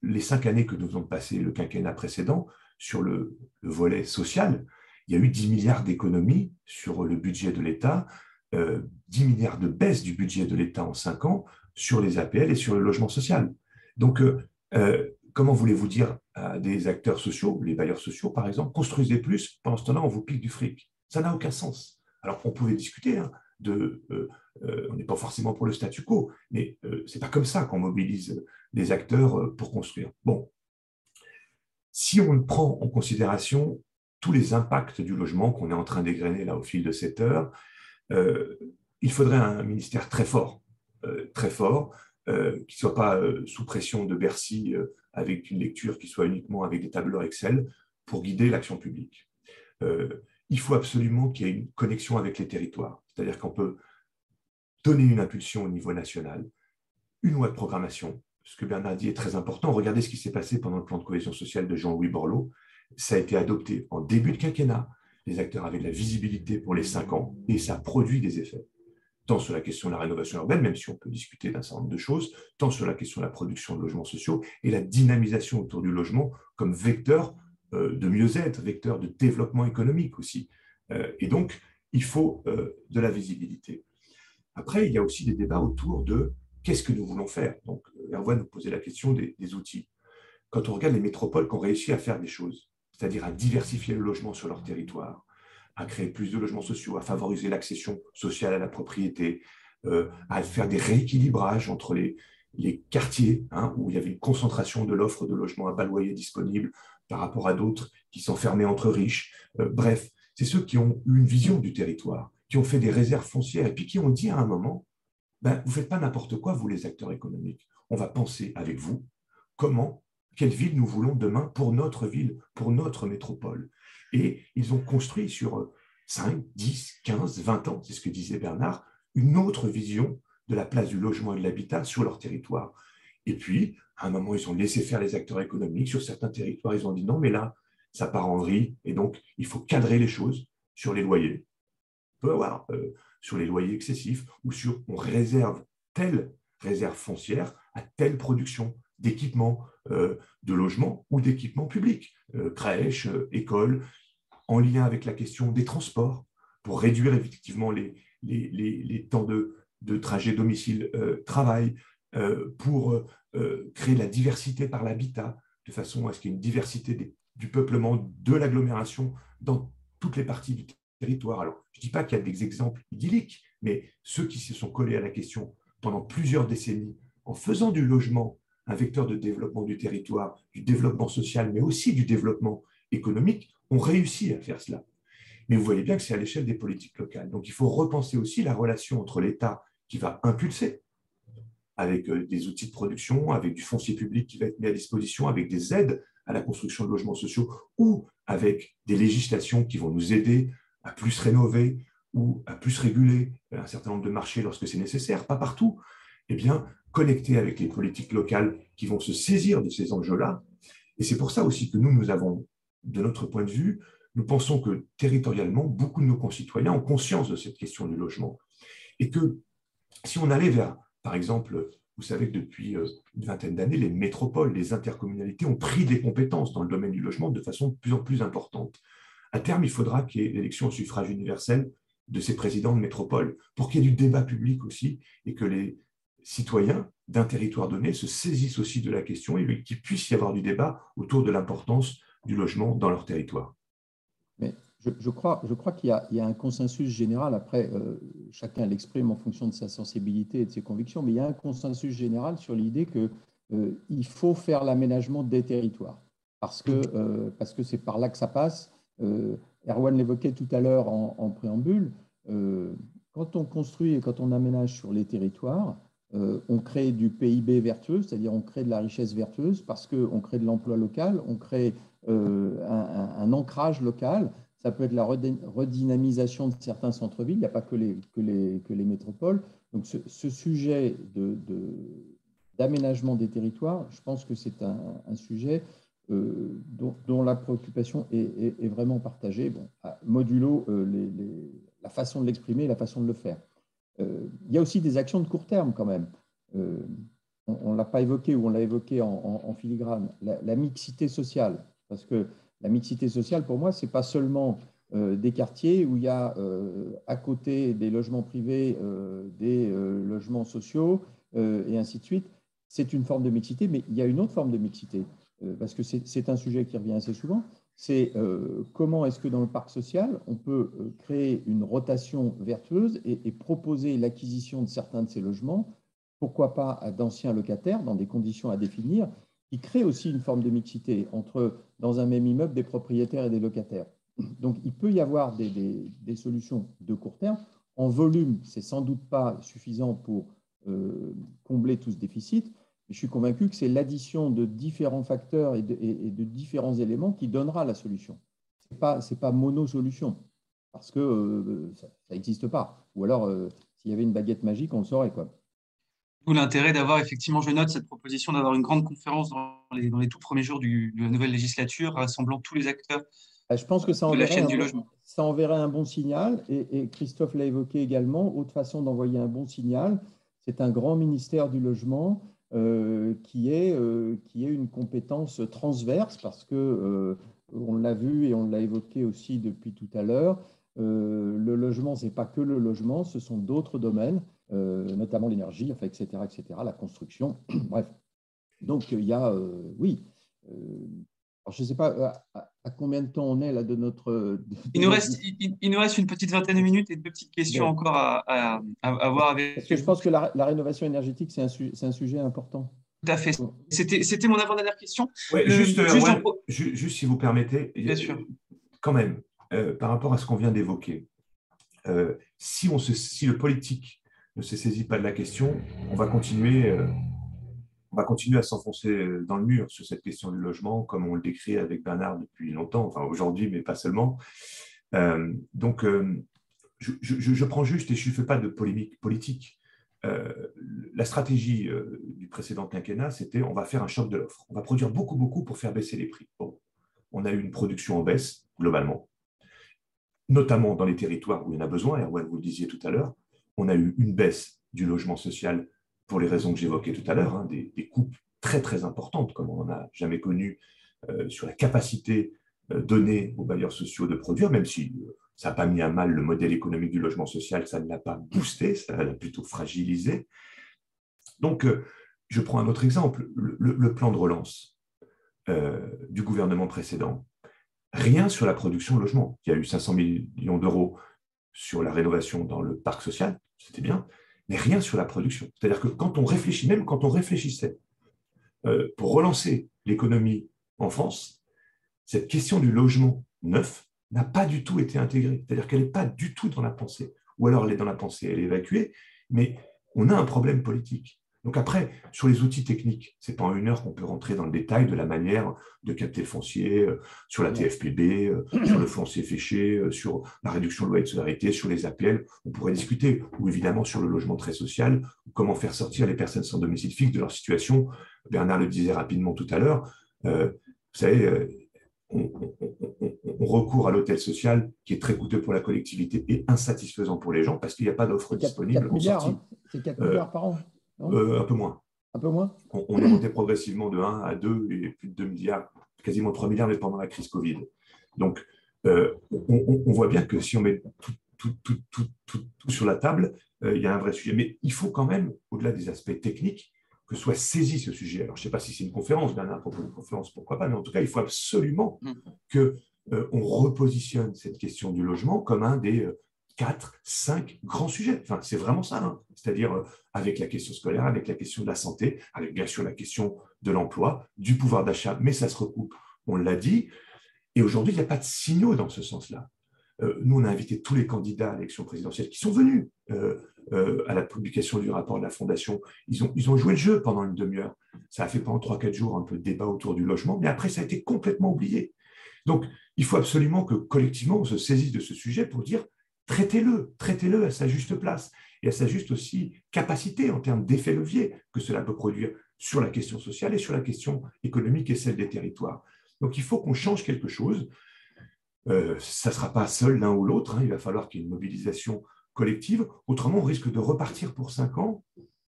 Speaker 2: les cinq années que nous avons passées, le quinquennat précédent, sur le, volet social, il y a eu 10 milliards d'économies sur le budget de l'État, 10 euh, milliards de baisse du budget de l'État en 5 ans sur les APL et sur le logement social. Donc, euh, euh, comment voulez-vous dire à des acteurs sociaux, les bailleurs sociaux par exemple, construisez plus, pendant ce temps-là, on vous pique du fric Ça n'a aucun sens. Alors, on pouvait discuter hein, de. on n'est pas forcément pour le statu quo, mais ce n'est pas comme ça qu'on mobilise les acteurs pour construire. Bon, si on prend en considération tous les impacts du logement qu'on est en train d'égrener là au fil de cette heure, euh, il faudrait un ministère très fort, euh, très fort, euh, qui ne soit pas sous pression de Bercy avec une lecture qui soit uniquement avec des tableurs Excel pour guider l'action publique. il faut absolument qu'il y ait une connexion avec les territoires, c'est-à-dire qu'on peut donner une impulsion au niveau national, une loi de programmation, ce que Bernard dit est très important. Regardez ce qui s'est passé pendant le plan de cohésion sociale de Jean-Louis Borloo. Ça a été adopté en début de quinquennat. Les acteurs avaient de la visibilité pour les cinq ans et ça produit des effets. Tant sur la question de la rénovation urbaine, même si on peut discuter d'un certain nombre de choses, tant sur la question de la production de logements sociaux et la dynamisation autour du logement comme vecteur euh, de mieux-être, vecteur de développement économique aussi. Euh, et donc, il faut euh, de la visibilité. Après, il y a aussi des débats autour de qu'est-ce que nous voulons faire Donc, Hervé nous posait la question des, outils. Quand on regarde les métropoles qui ont réussi à faire des choses, c'est-à-dire à diversifier le logement sur leur territoire, à créer plus de logements sociaux, à favoriser l'accession sociale à la propriété, euh, à faire des rééquilibrages entre les, les quartiers hein, où il y avait une concentration de l'offre de logements à bas loyer disponible par rapport à d'autres qui s'enfermaient entre riches. Euh, bref, c'est ceux qui ont eu une vision du territoire, qui ont fait des réserves foncières et puis qui ont dit à un moment, ben, vous ne faites pas n'importe quoi, vous les acteurs économiques. On va penser avec vous comment, quelle ville nous voulons demain pour notre ville, pour notre métropole. Et ils ont construit sur 5, 10, 15, 20 ans, c'est ce que disait Bernard, une autre vision de la place du logement et de l'habitat sur leur territoire. Et puis, à un moment, ils ont laissé faire les acteurs économiques. Sur certains territoires, ils ont dit non, mais là, ça part en vrille, et donc il faut cadrer les choses sur les loyers. On peut avoir euh, sur les loyers excessifs ou sur on réserve telle réserve foncière à telle production d'équipements de logement ou d'équipements publics, euh, crèches, écoles, en lien avec la question des transports, pour réduire effectivement les, les, les, temps de, de trajet domicile-travail, pour créer la diversité par l'habitat, de façon à ce qu'il y ait une diversité du peuplement de l'agglomération dans toutes les parties du territoire. Alors, je ne dis pas qu'il y a des exemples idylliques, mais ceux qui se sont collés à la question pendant plusieurs décennies, en faisant du logement un vecteur de développement du territoire, du développement social, mais aussi du développement économique, ont réussi à faire cela. Mais vous voyez bien que c'est à l'échelle des politiques locales. Donc il faut repenser aussi la relation entre l'État qui va impulser avec euh, des outils de production, avec du foncier public qui va être mis à disposition, avec des aides à la construction de logements sociaux ou avec des législations qui vont nous aider à plus rénover ou à plus réguler un certain nombre de marchés lorsque c'est nécessaire, pas partout, eh bien, connecter avec les politiques locales qui vont se saisir de ces enjeux-là. Et c'est pour ça aussi que nous, nous avons, de notre point de vue, nous pensons que territorialement, beaucoup de nos concitoyens ont conscience de cette question du logement. Et que si on allait vers, par exemple, vous savez que depuis euh, une vingtaine d'années, les métropoles, les intercommunalités ont pris des compétences dans le domaine du logement de façon de plus en plus importante. À terme, il faudra qu'il y ait l'élection au suffrage universel de ces présidents de métropole pour qu'il y ait du débat public aussi et que les citoyens d'un territoire donné se saisissent aussi de la question et qu'il puisse y avoir du débat autour de l'importance du logement dans leur territoire.
Speaker 3: Mais je, crois, je crois qu'il y, a un consensus général. Après, euh, chacun l'exprime en fonction de sa sensibilité et de ses convictions, mais il y a un consensus général sur l'idée qu'il euh, faut faire l'aménagement des territoires parce que euh, parce que c'est par là que ça passe. Erwan l'évoquait tout à l'heure en, préambule. quand on construit et quand on aménage sur les territoires, on crée du PIB vertueux, c'est-à-dire on crée de la richesse vertueuse parce qu'on crée de l'emploi local, on crée un, un, ancrage local ça peut être la redynamisation de certains centres-villes, il n'y a pas que les, métropoles. Donc ce, sujet d'aménagement de, des territoires, je pense que c'est un, sujet euh, dont, la préoccupation est, vraiment partagée, modulo euh, la façon de l'exprimer, la façon de le faire. Euh, il y a aussi des actions de court terme quand même. on ne l'a pas évoqué ou on l'a évoqué en, filigrane, la, la, mixité sociale, parce que la mixité sociale, pour moi, ce n'est pas seulement euh, des quartiers où il y a euh, à côté des logements privés, euh, des logements sociaux, et ainsi de suite. C'est une forme de mixité, mais il y a une autre forme de mixité, parce que c'est un sujet qui revient assez souvent. C'est comment est-ce que dans le parc social, on peut créer une rotation vertueuse et, proposer l'acquisition de certains de ces logements, pourquoi pas à d'anciens locataires, dans des conditions à définir, qui crée aussi une forme de mixité entre, dans un même immeuble, des propriétaires et des locataires. Donc, il peut y avoir des, solutions de court terme. En volume, c'est sans doute pas suffisant pour euh, combler tout ce déficit. Je suis convaincu que c'est l'addition de différents facteurs et de, différents éléments qui donnera la solution. Ce n'est pas, pas mono-solution, parce que euh, ça n'existe pas. Ou alors, euh, s'il y avait une baguette magique, on le saurait. Quoi.
Speaker 1: D'où l'intérêt d'avoir effectivement, je note cette proposition d'avoir une grande conférence dans les, dans les tout premiers jours du, de la nouvelle législature, rassemblant tous les acteurs
Speaker 3: bah, je pense que ça enverrait, un, bon, ça enverrait un bon signal, et, Christophe l'a évoqué également, autre façon d'envoyer un bon signal, c'est un grand ministère du logement euh, qui, est, euh, qui est une compétence transverse, parce que euh, on l'a vu et on l'a évoqué aussi depuis tout à l'heure, le logement, ce n'est pas que le logement, ce sont d'autres domaines. Notamment l'énergie, etc., etc., la construction, bref. Donc, il y a, oui, alors je ne sais pas à combien de temps on est là de notre.
Speaker 1: il, nous reste, il, nous reste une petite vingtaine de minutes et deux petites questions encore à, à, voir avec.
Speaker 3: Parce que je pense que la, rénovation énergétique, c'est un, un, sujet important.
Speaker 1: Tout à fait. C'était mon avant-dernière question.
Speaker 2: Ouais, juste, juste, si vous permettez, Bien sûr. quand même, euh, par rapport à ce qu'on vient d'évoquer, euh, si, on se, si le politique ne se saisit pas de la question, on va continuer, euh, on va continuer à s'enfoncer dans le mur sur cette question du logement, comme on le décrit avec Bernard depuis longtemps, enfin aujourd'hui, mais pas seulement. donc, je, je, prends juste, et je ne fais pas de polémique politique, la stratégie du précédent quinquennat, c'était on va faire un choc de l'offre. On va produire beaucoup, beaucoup pour faire baisser les prix. Bon, on a eu une production en baisse, globalement notamment dans les territoires où il y en a besoin, et vous le disiez tout à l'heure, on a eu une baisse du logement social pour les raisons que j'évoquais tout à l'heure, hein, des, coupes très très importantes, comme on n'en a jamais connu, euh, sur la capacité euh, donnée aux bailleurs sociaux de produire, même si euh, ça n'a pas mis à mal le modèle économique du logement social, ça ne l'a pas boosté, ça l'a plutôt fragilisé. Donc, je prends un autre exemple, le plan de relance du gouvernement précédent rien sur la production de logement. Il y a eu 500 millions d'euros sur la rénovation dans le parc social, c'était bien, mais rien sur la production. C'est-à-dire que quand on réfléchit, même quand on réfléchissait euh, pour relancer l'économie en France, cette question du logement neuf n'a pas du tout été intégrée. C'est-à-dire qu'elle n'est pas du tout dans la pensée. Ou alors elle est dans la pensée, elle est évacuée, mais on a un problème politique. Donc après, sur les outils techniques, ce n'est pas en une heure qu'on peut rentrer dans le détail de la manière de capter le foncier, euh, sur la TFPB, euh, sur le foncier féché, euh, sur la réduction de loyer de solidarité, sur les APL. On pourrait discuter, ou évidemment sur le logement très social, comment faire sortir les personnes sans domicile fixe de leur situation. Bernard le disait rapidement tout à l'heure. vous savez, on, recourt à l'hôtel social qui est très coûteux pour la collectivité et insatisfaisant pour les gens parce qu'il n'y a pas d'offre disponible.
Speaker 3: Hein. C'est 4 milliards par an.
Speaker 2: Euh, un peu moins.
Speaker 3: Un peu moins?
Speaker 2: On, est monté progressivement de 1 à 2 et plus de 2 milliards, quasiment 3 milliards, mais pendant la crise Covid. Donc, euh, on, voit bien que si on met tout, sur la table, euh, il y a un vrai sujet. Mais il faut quand même, au-delà des aspects techniques, que soit saisi ce sujet. Alors, je ne sais pas si c'est une conférence, Bernard, propos d'une conférence, pourquoi pas, mais en tout cas, il faut absolument mm. que on repositionne cette question du logement comme un des quatre, cinq grands sujets. Enfin, c'est vraiment ça. Hein. C'est-à-dire euh, avec la question scolaire, avec la question de la santé, avec bien sûr la question de l'emploi, du pouvoir d'achat, mais ça se recoupe, on l'a dit. Et aujourd'hui, il n'y a pas de signaux dans ce sens-là. Euh, nous, on a invité tous les candidats à l'élection présidentielle qui sont venus euh, à la publication du rapport de la Fondation. Ils ont, ils ont joué le jeu pendant une demi-heure. Ça a fait pendant trois, quatre jours un peu de débat autour du logement, mais après, ça a été complètement oublié. Donc, il faut absolument que collectivement, on se saisisse de ce sujet pour dire traitez-le, traitez-le à sa juste place et à sa juste aussi capacité en termes d'effet levier que cela peut produire sur la question sociale et sur la question économique et celle des territoires. Donc il faut qu'on change quelque chose. Euh, ça ne sera pas seul l'un ou l'autre, hein. il va falloir qu'il y ait une mobilisation collective. Autrement, on risque de repartir pour cinq ans,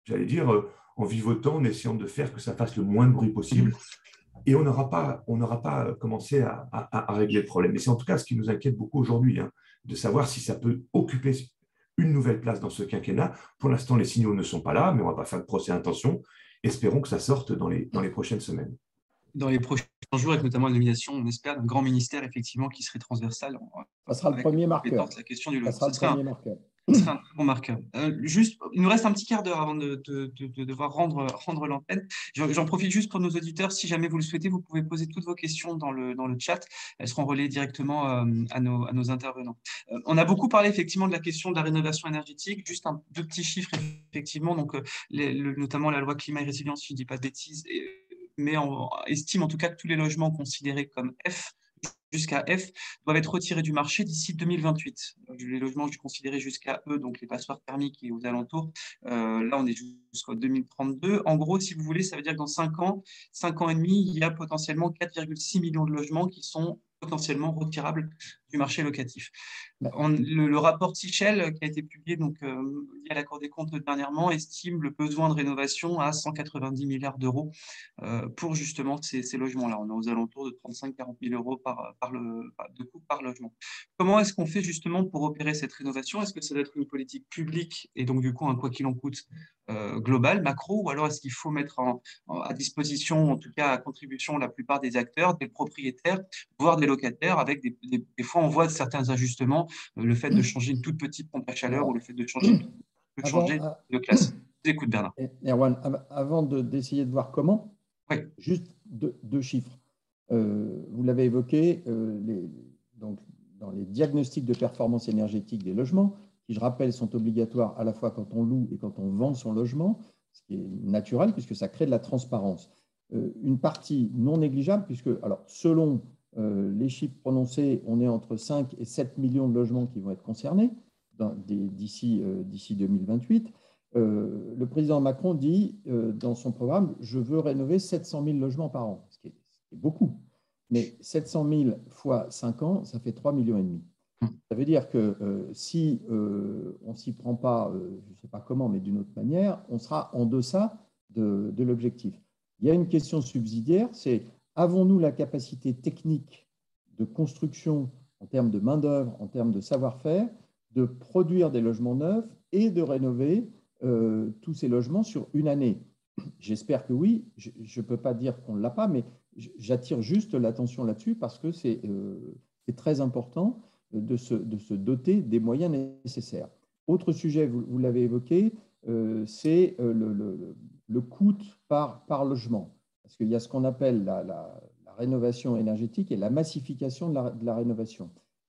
Speaker 2: j'allais dire, euh, en vivotant, en essayant de faire que ça fasse le moins de bruit possible. Et on n'aura pas, pas commencé à, régler le problème. Et c'est en tout cas ce qui nous inquiète beaucoup aujourd'hui. Hein de savoir si ça peut occuper une nouvelle place dans ce quinquennat. Pour l'instant, les signaux ne sont pas là, mais on ne va pas faire de procès intention. Espérons que ça sorte dans les, dans les prochaines semaines.
Speaker 1: Dans les prochains jours, avec notamment la nomination, on espère, d'un grand ministère effectivement qui serait transversal.
Speaker 3: Ça sera le premier marqueur.
Speaker 1: La question du
Speaker 3: ça sera le premier marqueur.
Speaker 1: Ce un très bon marqueur. Euh, juste, il nous reste un petit quart d'heure avant de, devoir rendre, l'antenne. J'en profite juste pour nos auditeurs. Si jamais vous le souhaitez, vous pouvez poser toutes vos questions dans le, chat. Elles seront relayées directement euh, à, nos, intervenants. Euh, on a beaucoup parlé effectivement de la question de la rénovation énergétique. Juste deux petits chiffres, effectivement. Donc, notamment la loi climat et résilience, si je ne dis pas de bêtises, mais on estime en tout cas que tous les logements considérés comme F jusqu'à F doivent être retirés du marché d'ici 2028. Les logements je considérais jusqu'à E, donc les passoires thermiques et aux alentours, euh, là on est jusqu'en 2032. En gros, si vous voulez, ça veut dire que dans 5 ans, 5 ans et demi, il y a potentiellement 4,6 millions de logements qui sont potentiellement retirables du marché locatif. Bah. le, rapport Sichel, qui a été publié donc, euh, via la Cour des comptes dernièrement, estime le besoin de rénovation à 190 milliards d'euros euh, pour justement ces, logements-là. On est aux alentours de 35-40 000 euros par, par le, de coût par logement. Comment est-ce qu'on fait justement pour opérer cette rénovation? Est-ce que ça doit être une politique publique et donc du coup un quoi qu'il en coûte euh, globale, macro, ou alors est-ce qu'il faut mettre à disposition, en tout cas à contribution, la plupart des acteurs, des propriétaires, voire des locataires, avec des, des, fois on voit certains ajustements, euh, le fait de changer une toute petite pompe à chaleur ou le fait de changer, de, changer de classe. Écoute Bernard.
Speaker 3: Erwan, avant d'essayer de, voir comment, juste deux, chiffres. Euh, vous l'avez évoqué, les, donc, dans les diagnostics de performance énergétique des logements, qui, je rappelle, sont obligatoires à la fois quand on loue et quand on vend son logement, ce qui est naturel puisque ça crée de la transparence. Euh, une partie non négligeable, puisque, alors, selon euh, les chiffres prononcés, on est entre 5 et 7 millions de logements qui vont être concernés d'ici 2028. Euh, le président Macron dit dans son programme Je veux rénover 700 000 logements par an, ce qui est, ce qui est beaucoup. Mais 700 000 fois 5 ans, ça fait 3 millions et demi. Ça veut dire que euh, si euh, on ne s'y prend pas, euh, je ne sais pas comment, mais d'une autre manière, on sera en deçà de, de l'objectif. Il y a une question subsidiaire, c'est avons-nous la capacité technique de construction en termes de main-d'œuvre, en termes de savoir-faire, de produire des logements neufs et de rénover tous ces logements sur une année? J'espère que oui. Je ne peux pas dire qu'on ne l'a pas, mais j'attire juste l'attention là-dessus parce que c'est très important de se, doter des moyens nécessaires. Autre sujet, vous, l'avez évoqué, euh, c'est euh, le, coût par logement. Parce qu'il y a ce qu'on appelle la, rénovation énergétique et la massification de la, rénovation.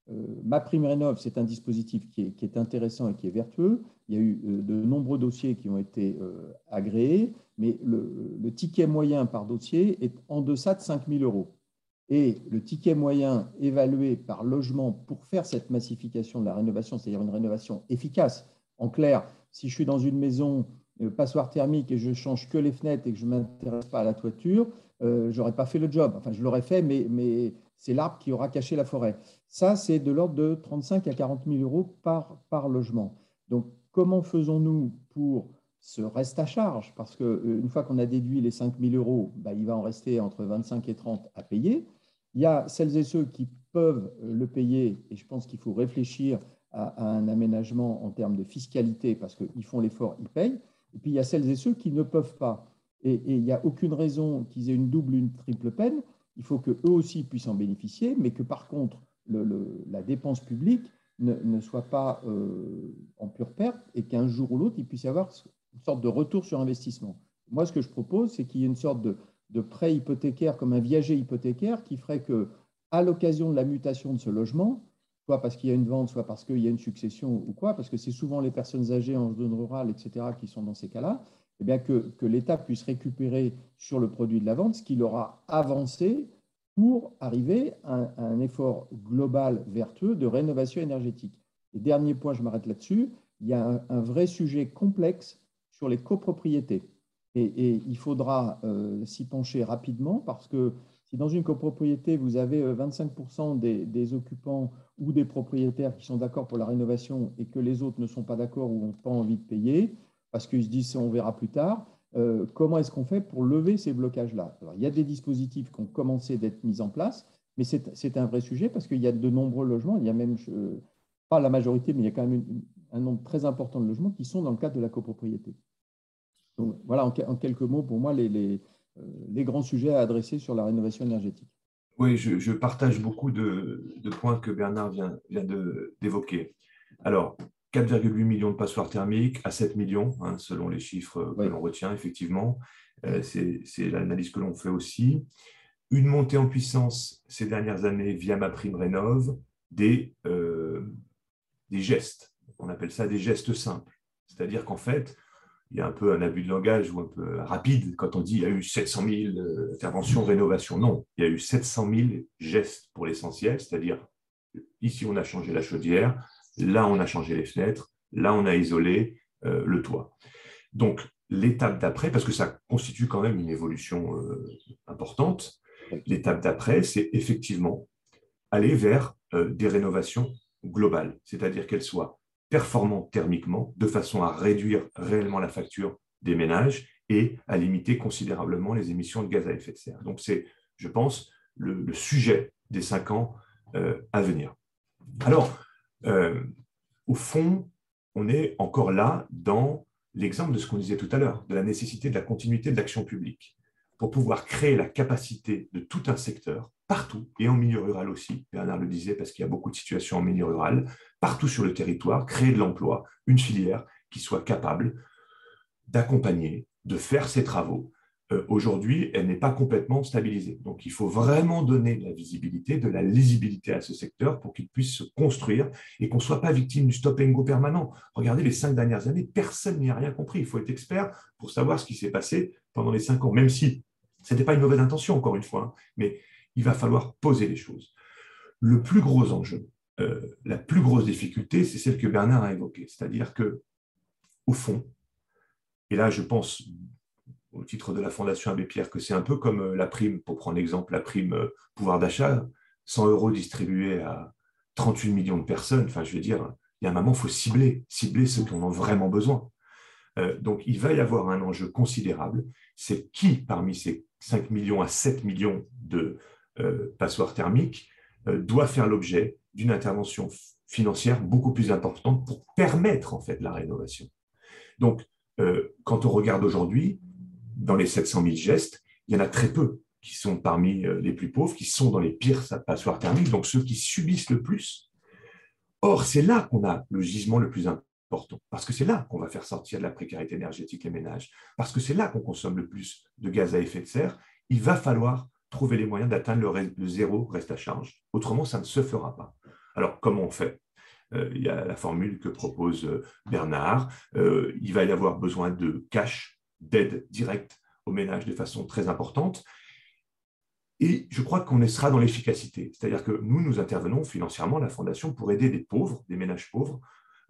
Speaker 3: Euh, Ma prime rénov, c'est un dispositif qui est, intéressant et qui est vertueux. Il y a eu de nombreux dossiers qui ont été agréés, mais le, le, ticket moyen par dossier est en deçà de 5 000 euros et le ticket moyen évalué par logement pour faire cette massification de la rénovation, c'est-à-dire une rénovation efficace. En clair, si je suis dans une maison euh, passoire thermique et je change que les fenêtres et que je ne m'intéresse pas à la toiture, euh, je n'aurais pas fait le job. Enfin, je l'aurais fait, mais, mais c'est l'arbre qui aura caché la forêt. Ça, c'est de l'ordre de 35 à 40 000 euros par, par logement. Donc, comment faisons-nous pour ce reste à charge? Parce qu'une euh, fois qu'on a déduit les 5 000 euros, bah, il va en rester entre 25 et 30 à payer. Il y a celles et ceux qui peuvent le payer, et je pense qu'il faut réfléchir à, un aménagement en termes de fiscalité, parce qu'ils font l'effort, ils payent. Et puis il y a celles et ceux qui ne peuvent pas. Et, il n'y a aucune raison qu'ils aient une double ou une triple peine. Il faut qu'eux aussi puissent en bénéficier, mais que par contre, la dépense publique ne, soit pas euh, en pure perte et qu'un jour ou l'autre, il puisse y avoir une sorte de retour sur investissement. Moi, ce que je propose, c'est qu'il y ait une sorte de, de prêt hypothécaire comme un viager hypothécaire qui ferait que, à l'occasion de la mutation de ce logement, soit parce qu'il y a une vente, soit parce qu'il y a une succession ou quoi, parce que c'est souvent les personnes âgées en zone rurale, etc., qui sont dans ces cas-là, eh que, que l'État puisse récupérer sur le produit de la vente ce qu'il aura avancé pour arriver à un, effort global vertueux de rénovation énergétique. Dernier point, je m'arrête là-dessus, il y a un vrai sujet complexe sur les copropriétés. Et, il faudra euh, s'y pencher rapidement parce que si dans une copropriété, vous avez 25% euh, des, occupants ou des propriétaires qui sont d'accord pour la rénovation et que les autres ne sont pas d'accord ou n'ont pas envie de payer, parce qu'ils se disent on verra plus tard, euh, comment est-ce qu'on fait pour lever ces blocages-là? Il y a des dispositifs qui ont commencé d'être mis en place, mais c'est un vrai sujet parce qu'il y a de nombreux logements, il y a même, pas la majorité, mais il y a quand même un nombre très important de logements qui sont dans le cadre de la copropriété. Donc, voilà, en, quelques mots, pour moi, les, les, grands sujets à adresser sur la rénovation énergétique.
Speaker 2: Oui, je, partage beaucoup de, points que Bernard vient, vient d'évoquer. Alors, 4,8 millions de passoires thermiques à 7 millions, hein, selon les chiffres que l'on retient, effectivement. Euh, c'est l'analyse que l'on fait aussi. Une montée en puissance ces dernières années via ma prime rénov, des, euh, des gestes. On appelle ça des gestes simples. C'est-à-dire qu'en fait, il y a un peu un abus de langage ou un peu rapide quand on dit il y a eu 700 000 euh, interventions, rénovation. Non, il y a eu 700 000 gestes pour l'essentiel, c'est-à-dire ici on a changé la chaudière, là on a changé les fenêtres, là on a isolé euh, le toit. Donc l'étape d'après, parce que ça constitue quand même une évolution euh, importante, l'étape d'après, c'est effectivement aller vers des rénovations globales, c'est-à-dire qu'elles soient performant thermiquement de façon à réduire réellement la facture des ménages et à limiter considérablement les émissions de gaz à effet de serre. Donc c'est, je pense, le, sujet des cinq ans euh, à venir. Alors, euh, au fond, on est encore là dans l'exemple de ce qu'on disait tout à l'heure, de la nécessité de la continuité de l'action publique, pour pouvoir créer la capacité de tout un secteur, partout, et en milieu rural aussi, Bernard le disait parce qu'il y a beaucoup de situations en milieu rural, partout sur le territoire, créer de l'emploi, une filière qui soit capable d'accompagner, de faire ses travaux, euh, aujourd'hui, elle n'est pas complètement stabilisée. Donc, il faut vraiment donner de la visibilité, de la lisibilité à ce secteur pour qu'il puisse se construire et qu'on ne soit pas victime du stop and go permanent. Regardez les cinq dernières années, personne n'y a rien compris. Il faut être expert pour savoir ce qui s'est passé pendant les cinq ans, même si ce n'était pas une mauvaise intention, encore une fois, hein, mais il va falloir poser les choses. Le plus gros enjeu, euh, la plus grosse difficulté, c'est celle que Bernard a évoquée, c'est-à-dire que, au fond, et là, je pense au titre de la Fondation Abbé Pierre que c'est un peu comme euh, la prime, pour prendre l'exemple, la prime euh, pouvoir d'achat, 100 euros distribués à 38 millions de personnes. Enfin, je veux dire, il y a un moment, il faut cibler, cibler ceux qui en ont vraiment besoin. Euh, donc, il va y avoir un enjeu considérable. C'est qui, parmi ces 5 millions à 7 millions de passoires thermiques, doit faire l'objet d'une intervention financière beaucoup plus importante pour permettre en fait la rénovation? Donc, quand on regarde aujourd'hui, dans les 700 000 gestes, il y en a très peu qui sont parmi euh, les plus pauvres, qui sont dans les pires passoires thermiques, donc ceux qui subissent le plus. Or, c'est là qu'on a le gisement le plus important, parce que c'est là qu'on va faire sortir de la précarité énergétique les ménages, parce que c'est là qu'on consomme le plus de gaz à effet de serre. Il va falloir trouver les moyens d'atteindre le, zéro reste à charge. Autrement, ça ne se fera pas. Alors, comment on fait? Euh, Il y a la formule que propose euh, Bernard. il va y avoir besoin de cash d'aide directe aux ménages de façon très importante. Et je crois qu'on sera dans l'efficacité. C'est-à-dire que nous, nous intervenons financièrement, la Fondation, pour aider des pauvres, des ménages pauvres,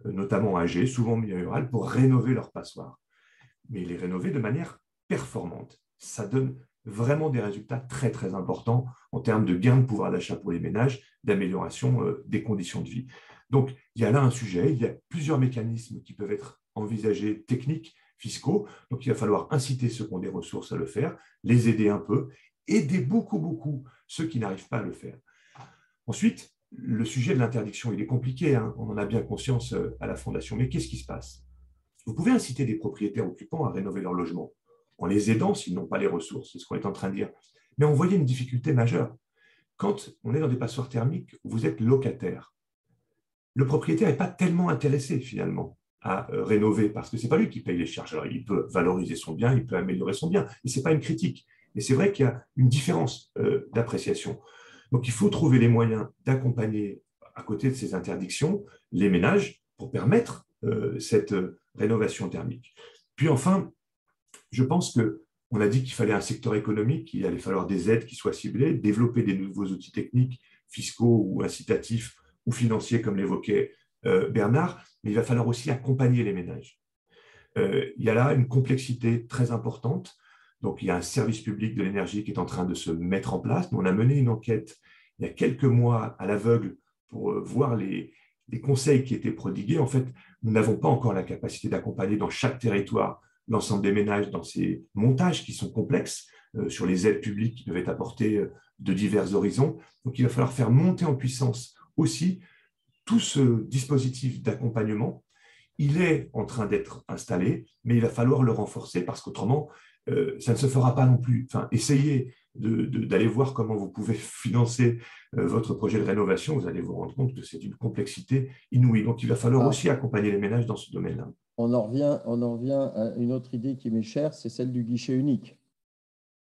Speaker 2: euh, notamment âgés, souvent milieu rural, pour rénover leur passoire. Mais les rénover de manière performante. Ça donne vraiment des résultats très, très importants en termes de gain de pouvoir d'achat pour les ménages, d'amélioration euh, des conditions de vie. Donc, il y a là un sujet, il y a plusieurs mécanismes qui peuvent être envisagés techniques fiscaux. Donc, il va falloir inciter ceux qui ont des ressources à le faire, les aider un peu, aider beaucoup, beaucoup ceux qui n'arrivent pas à le faire. Ensuite, le sujet de l'interdiction, il est compliqué, hein. on en a bien conscience euh, à la Fondation, mais qu'est-ce qui se passe? Vous pouvez inciter des propriétaires occupants à rénover leur logement, en les aidant s'ils n'ont pas les ressources, c'est ce qu'on est en train de dire. Mais on voyait une difficulté majeure. Quand on est dans des passoires thermiques, vous êtes locataire. Le propriétaire n'est pas tellement intéressé finalement à euh, rénover parce que ce n'est pas lui qui paye les charges. Il peut valoriser son bien, il peut améliorer son bien, et ce n'est pas une critique. Mais c'est vrai qu'il y a une différence euh, d'appréciation. Donc, il faut trouver les moyens d'accompagner, à côté de ces interdictions, les ménages pour permettre euh, cette rénovation thermique. Puis enfin, je pense que on a dit qu'il fallait un secteur économique, qu'il allait falloir des aides qui soient ciblées, développer des nouveaux outils techniques, fiscaux ou incitatifs ou financiers, comme l'évoquait Bernard, mais il va falloir aussi accompagner les ménages. Euh, il y a là une complexité très importante. Donc, il y a un service public de l'énergie qui est en train de se mettre en place. on a mené une enquête il y a quelques mois à l'aveugle pour euh, voir les, conseils qui étaient prodigués. En fait, nous n'avons pas encore la capacité d'accompagner dans chaque territoire l'ensemble des ménages dans ces montages qui sont complexes euh, sur les aides publiques qui peuvent être apportées de divers horizons. Donc, il va falloir faire monter en puissance aussi tout ce dispositif d'accompagnement, il est en train d'être installé, mais il va falloir le renforcer parce qu'autrement, euh, ça ne se fera pas non plus. Enfin, essayez d'aller voir comment vous pouvez financer euh, votre projet de rénovation, vous allez vous rendre compte que c'est une complexité inouïe. Donc, il va falloir ah. aussi accompagner les ménages dans ce domaine-là.
Speaker 3: On en, revient, on en revient à une autre idée qui m'est chère, c'est celle du guichet unique.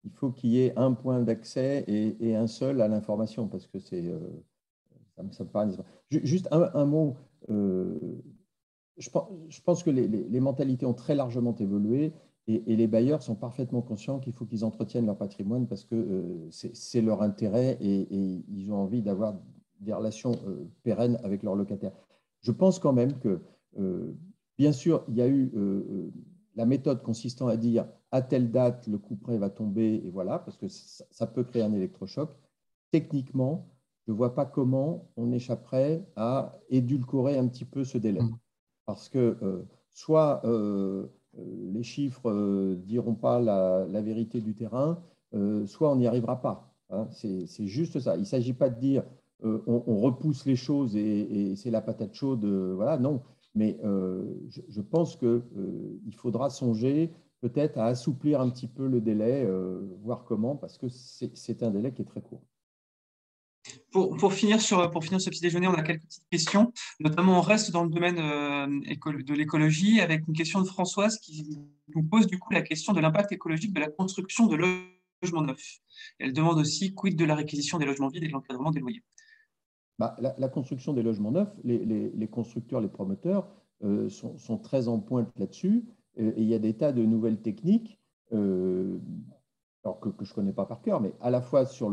Speaker 3: Il faut qu'il y ait un point d'accès et, un seul à l'information, parce que c'est euh, Juste un, mot. Euh, je, pense, que les, mentalités ont très largement évolué et, les bailleurs sont parfaitement conscients qu'il faut qu'ils entretiennent leur patrimoine parce que euh, c'est leur intérêt et, ils ont envie d'avoir des relations euh, pérennes avec leurs locataires. Je pense quand même que, bien sûr, il y a eu la méthode consistant à dire à telle date, le coup près va tomber et voilà, parce que ça peut créer un électrochoc. Techniquement, je ne vois pas comment on échapperait à édulcorer un petit peu ce délai. Mm. Parce que euh, soit euh, euh, les chiffres ne diront pas la, vérité du terrain, soit on n'y arrivera pas. Hein. C'est juste ça. Il ne s'agit pas de dire on, repousse les choses et, c'est la patate chaude. voilà, non. Mais je, pense qu'il faudra songer peut-être à assouplir un petit peu le délai, voir comment, parce que c'est un délai qui est très court.
Speaker 1: Pour, finir sur, pour finir ce petit déjeuner, on a quelques petites questions. Notamment, on reste dans le domaine de l'écologie avec une question de Françoise qui nous pose du coup la question de l'impact écologique de la construction de logements neufs. Elle demande aussi quid de la réquisition des logements vides et de l'encadrement des loyers?
Speaker 3: Bah, la, construction des logements neufs, les, constructeurs, les promoteurs euh, sont, très en pointe là-dessus. Et, il y a des tas de nouvelles techniques, euh, alors que, je ne connais pas par cœur, mais à la fois sur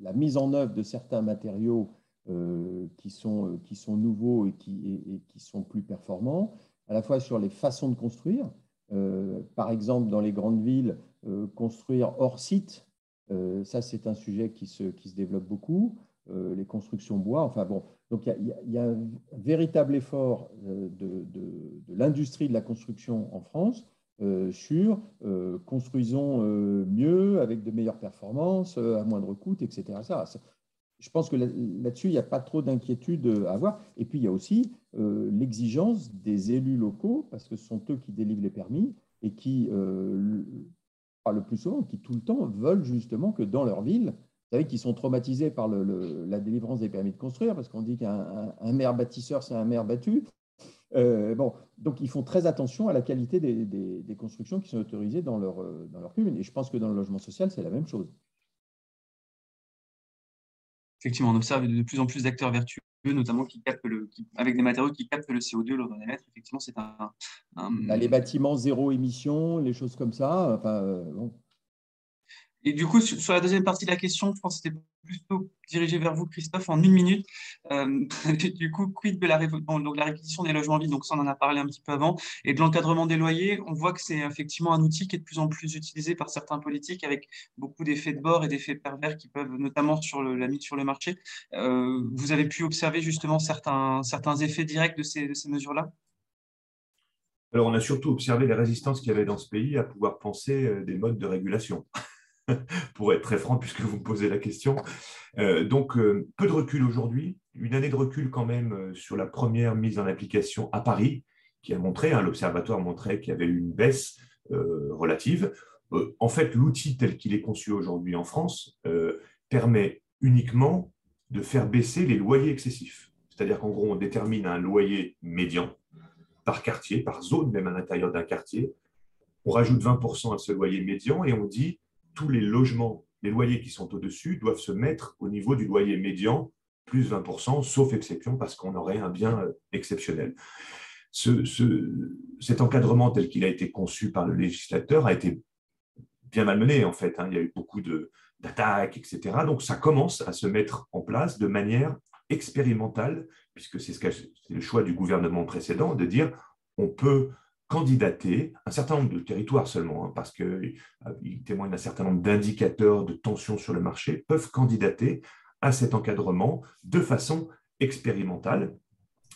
Speaker 3: la mise en œuvre de certains matériaux euh, qui, sont, qui sont nouveaux et qui, sont plus performants, à la fois sur les façons de construire. par exemple, dans les grandes villes, construire hors site, ça c'est un sujet qui se, développe beaucoup. Euh, les constructions bois. Enfin bon, donc il y, a, un véritable effort euh, de, l'industrie de la construction en France euh, sur construisons mieux, avec de meilleures performances, à moindre coût, etc. Ça, je pense que là-dessus, il n'y a pas trop d'inquiétude à avoir. Et puis, il y a aussi l'exigence des élus locaux, parce que ce sont eux qui délivrent les permis et qui, le plus souvent, qui tout le temps veulent justement que dans leur ville, savez, qui sont traumatisés par la délivrance des permis de construire, parce qu'on dit qu'un maire bâtisseur, c'est un maire battu. Euh, bon, donc ils font très attention à la qualité des, constructions qui sont autorisées dans leur, dans leur commune. Et je pense que dans le logement social, c'est la même chose.
Speaker 1: Effectivement, on observe de plus en plus d'acteurs vertueux, notamment qui captent le, avec des matériaux qui captent le CO2 lors d'un émettre. Effectivement, c'est un,
Speaker 3: bah, Les bâtiments zéro émission, les choses comme ça. Enfin, euh, bon.
Speaker 1: Et du coup, sur la deuxième partie de la question, je pense que c'était plutôt dirigé vers vous, Christophe, en une minute. Euh, du coup, quid de la, donc la réquisition des logements vides Donc, ça, on en a parlé un petit peu avant. Et de l'encadrement des loyers, on voit que c'est effectivement un outil qui est de plus en plus utilisé par certains politiques avec beaucoup d'effets de bord et d'effets pervers qui peuvent, notamment sur la mise sur le marché. Euh, vous avez pu observer justement certains, certains effets directs de ces, de ces mesures-là?
Speaker 2: Alors, on a surtout observé les résistances qu'il y avait dans ce pays à pouvoir penser euh, des modes de régulation. pour être très franc, puisque vous me posez la question. Euh, donc, euh, peu de recul aujourd'hui, une année de recul quand même euh, sur la première mise en application à Paris, qui a montré, hein, l'observatoire montrait qu'il y avait eu une baisse relative. en fait, l'outil tel qu'il est conçu aujourd'hui en France permet uniquement de faire baisser les loyers excessifs. C'est-à-dire qu'en gros, on détermine un loyer médian par quartier, par zone même à l'intérieur d'un quartier. On rajoute 20% à ce loyer médian et on dit tous les logements, les loyers qui sont au-dessus doivent se mettre au niveau du loyer médian, plus 20%, sauf exception, parce qu'on aurait un bien euh, exceptionnel. cet encadrement tel qu'il a été conçu par le législateur a été bien malmené, en fait. Hein. Il y a eu beaucoup d'attaques, etc. Donc, ça commence à se mettre en place de manière expérimentale, puisque c'est ce le choix du gouvernement précédent, de dire on peut candidater un certain nombre de territoires seulement, hein, parce qu'ils euh, témoignent d'un certain nombre d'indicateurs de tension sur le marché, peuvent candidater à cet encadrement de façon expérimentale.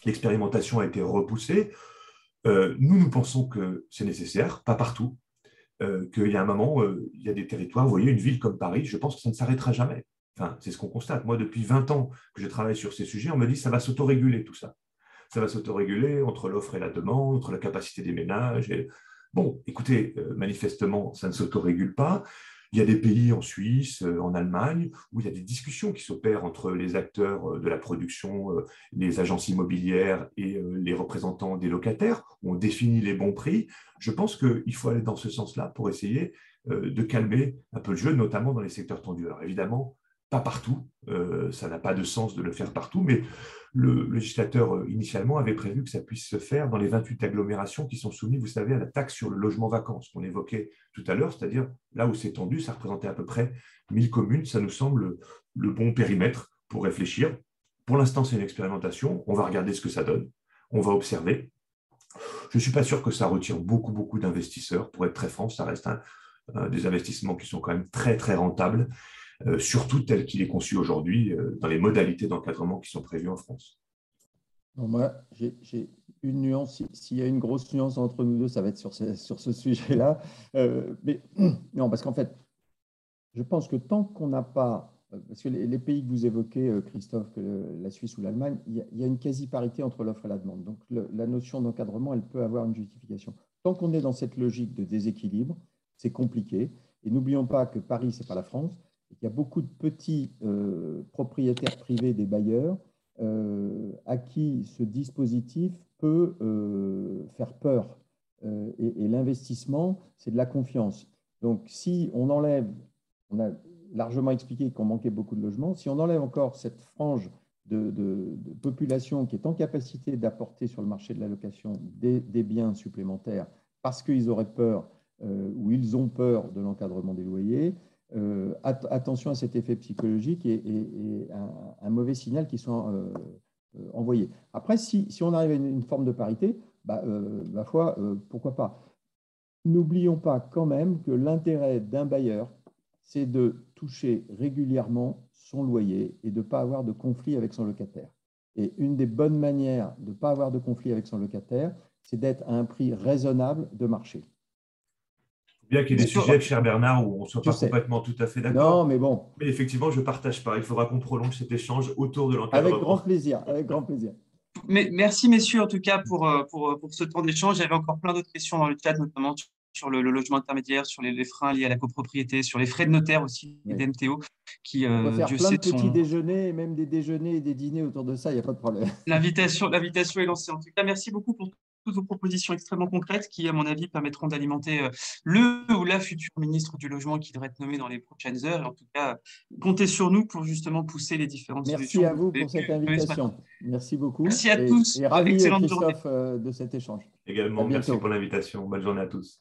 Speaker 2: L'expérimentation a été repoussée. Euh, nous, nous pensons que c'est nécessaire, pas partout, euh, qu'il y a un moment, il y a des territoires, vous voyez, une ville comme Paris, je pense que ça ne s'arrêtera jamais. C'est ce qu'on constate. Moi, depuis 20 ans que je travaille sur ces sujets, on me dit que ça va s'autoréguler tout ça ça va s'autoréguler entre l'offre et la demande, entre la capacité des ménages. Et... Bon, écoutez, euh, manifestement, ça ne s'autorégule pas. Il y a des pays en Suisse, euh, en Allemagne, où il y a des discussions qui s'opèrent entre les acteurs euh, de la production, les agences immobilières et les représentants des locataires. On définit les bons prix. Je pense qu'il faut aller dans ce sens-là pour essayer de calmer un peu le jeu, notamment dans les secteurs tendus. Alors évidemment, pas partout, ça n'a pas de sens de le faire partout, mais le législateur, euh, initialement, avait prévu que ça puisse se faire dans les 28 agglomérations qui sont soumises, vous savez, à la taxe sur le logement vacant, ce qu'on évoquait tout à l'heure, c'est-à-dire là où c'est tendu, ça représentait à peu près 1000 communes. Ça nous semble le bon périmètre pour réfléchir. Pour l'instant, c'est une expérimentation. On va regarder ce que ça donne. On va observer. Je ne suis pas sûr que ça retire beaucoup, beaucoup d'investisseurs. Pour être très franc, ça reste des investissements qui sont quand même très, très rentables. Euh, surtout tel qu'il est conçu aujourd'hui euh, dans les modalités d'encadrement qui sont prévues en France.
Speaker 3: moi, j'ai une nuance. S'il y a une grosse nuance entre nous deux, ça va être sur ce, sujet-là. Euh, mais non, parce qu'en fait, je pense que tant qu'on n'a pas parce que les, pays que vous évoquez, Christophe, la Suisse ou l'Allemagne, il, y a une quasi-parité entre l'offre et la demande. Donc la notion d'encadrement, elle peut avoir une justification. Tant qu'on est dans cette logique de déséquilibre, c'est compliqué. Et n'oublions pas que Paris, ce n'est pas la France, qu'il y a beaucoup de petits propriétaires privés des bailleurs à qui ce dispositif peut faire peur. et l'investissement, c'est de la confiance. Donc, si on enlève, on a largement expliqué qu'on manquait beaucoup de logements, si on enlève encore cette frange de, population qui est en capacité d'apporter sur le marché de la location des, biens supplémentaires parce qu'ils auraient peur euh, ou ils ont peur de l'encadrement des loyers, euh, attention à cet effet psychologique et, un, mauvais signal qui soit euh, envoyé. Après, si, on arrive à une, forme de parité, bah, ma foi, pourquoi pas N'oublions pas quand même que l'intérêt d'un bailleur, c'est de toucher régulièrement son loyer et de ne pas avoir de conflit avec son locataire. Et une des bonnes manières de ne pas avoir de conflit avec son locataire, c'est d'être à un prix raisonnable de marché.
Speaker 2: Bien qu'il y ait des sujets, cher Bernard, où on ne soit pas complètement tout à fait d'accord.
Speaker 3: Non, mais bon.
Speaker 2: Mais effectivement, je ne partage pas. Il faudra qu'on prolonge cet échange autour de l'encadrement.
Speaker 3: Avec grand plaisir, avec grand plaisir.
Speaker 1: Mais merci, messieurs, en tout cas, pour, euh, pour, pour ce temps d'échange. J'avais encore plein d'autres questions dans le chat, notamment sur le, logement intermédiaire, sur les, freins liés à la copropriété, sur les frais de notaire aussi, oui. des MTO.
Speaker 3: Qui, On va euh, faire plein de petits déjeuners, même des déjeuners et des dîners autour de ça, il n'y a pas de problème.
Speaker 1: L'invitation est lancée. En tout cas, merci beaucoup pour toutes vos propositions extrêmement concrètes qui, à mon avis, permettront d'alimenter euh, le ou la future ministre du Logement qui devrait être nommée dans les prochaines heures. Et en tout cas, comptez sur nous pour justement pousser les différentes
Speaker 3: Merci
Speaker 1: solutions.
Speaker 3: Merci à vous pour cette invitation. Merci beaucoup.
Speaker 1: Merci à tous.
Speaker 3: Et ravi, Christophe, euh, de cet échange.
Speaker 2: Également, merci pour l'invitation. Bonne journée à tous.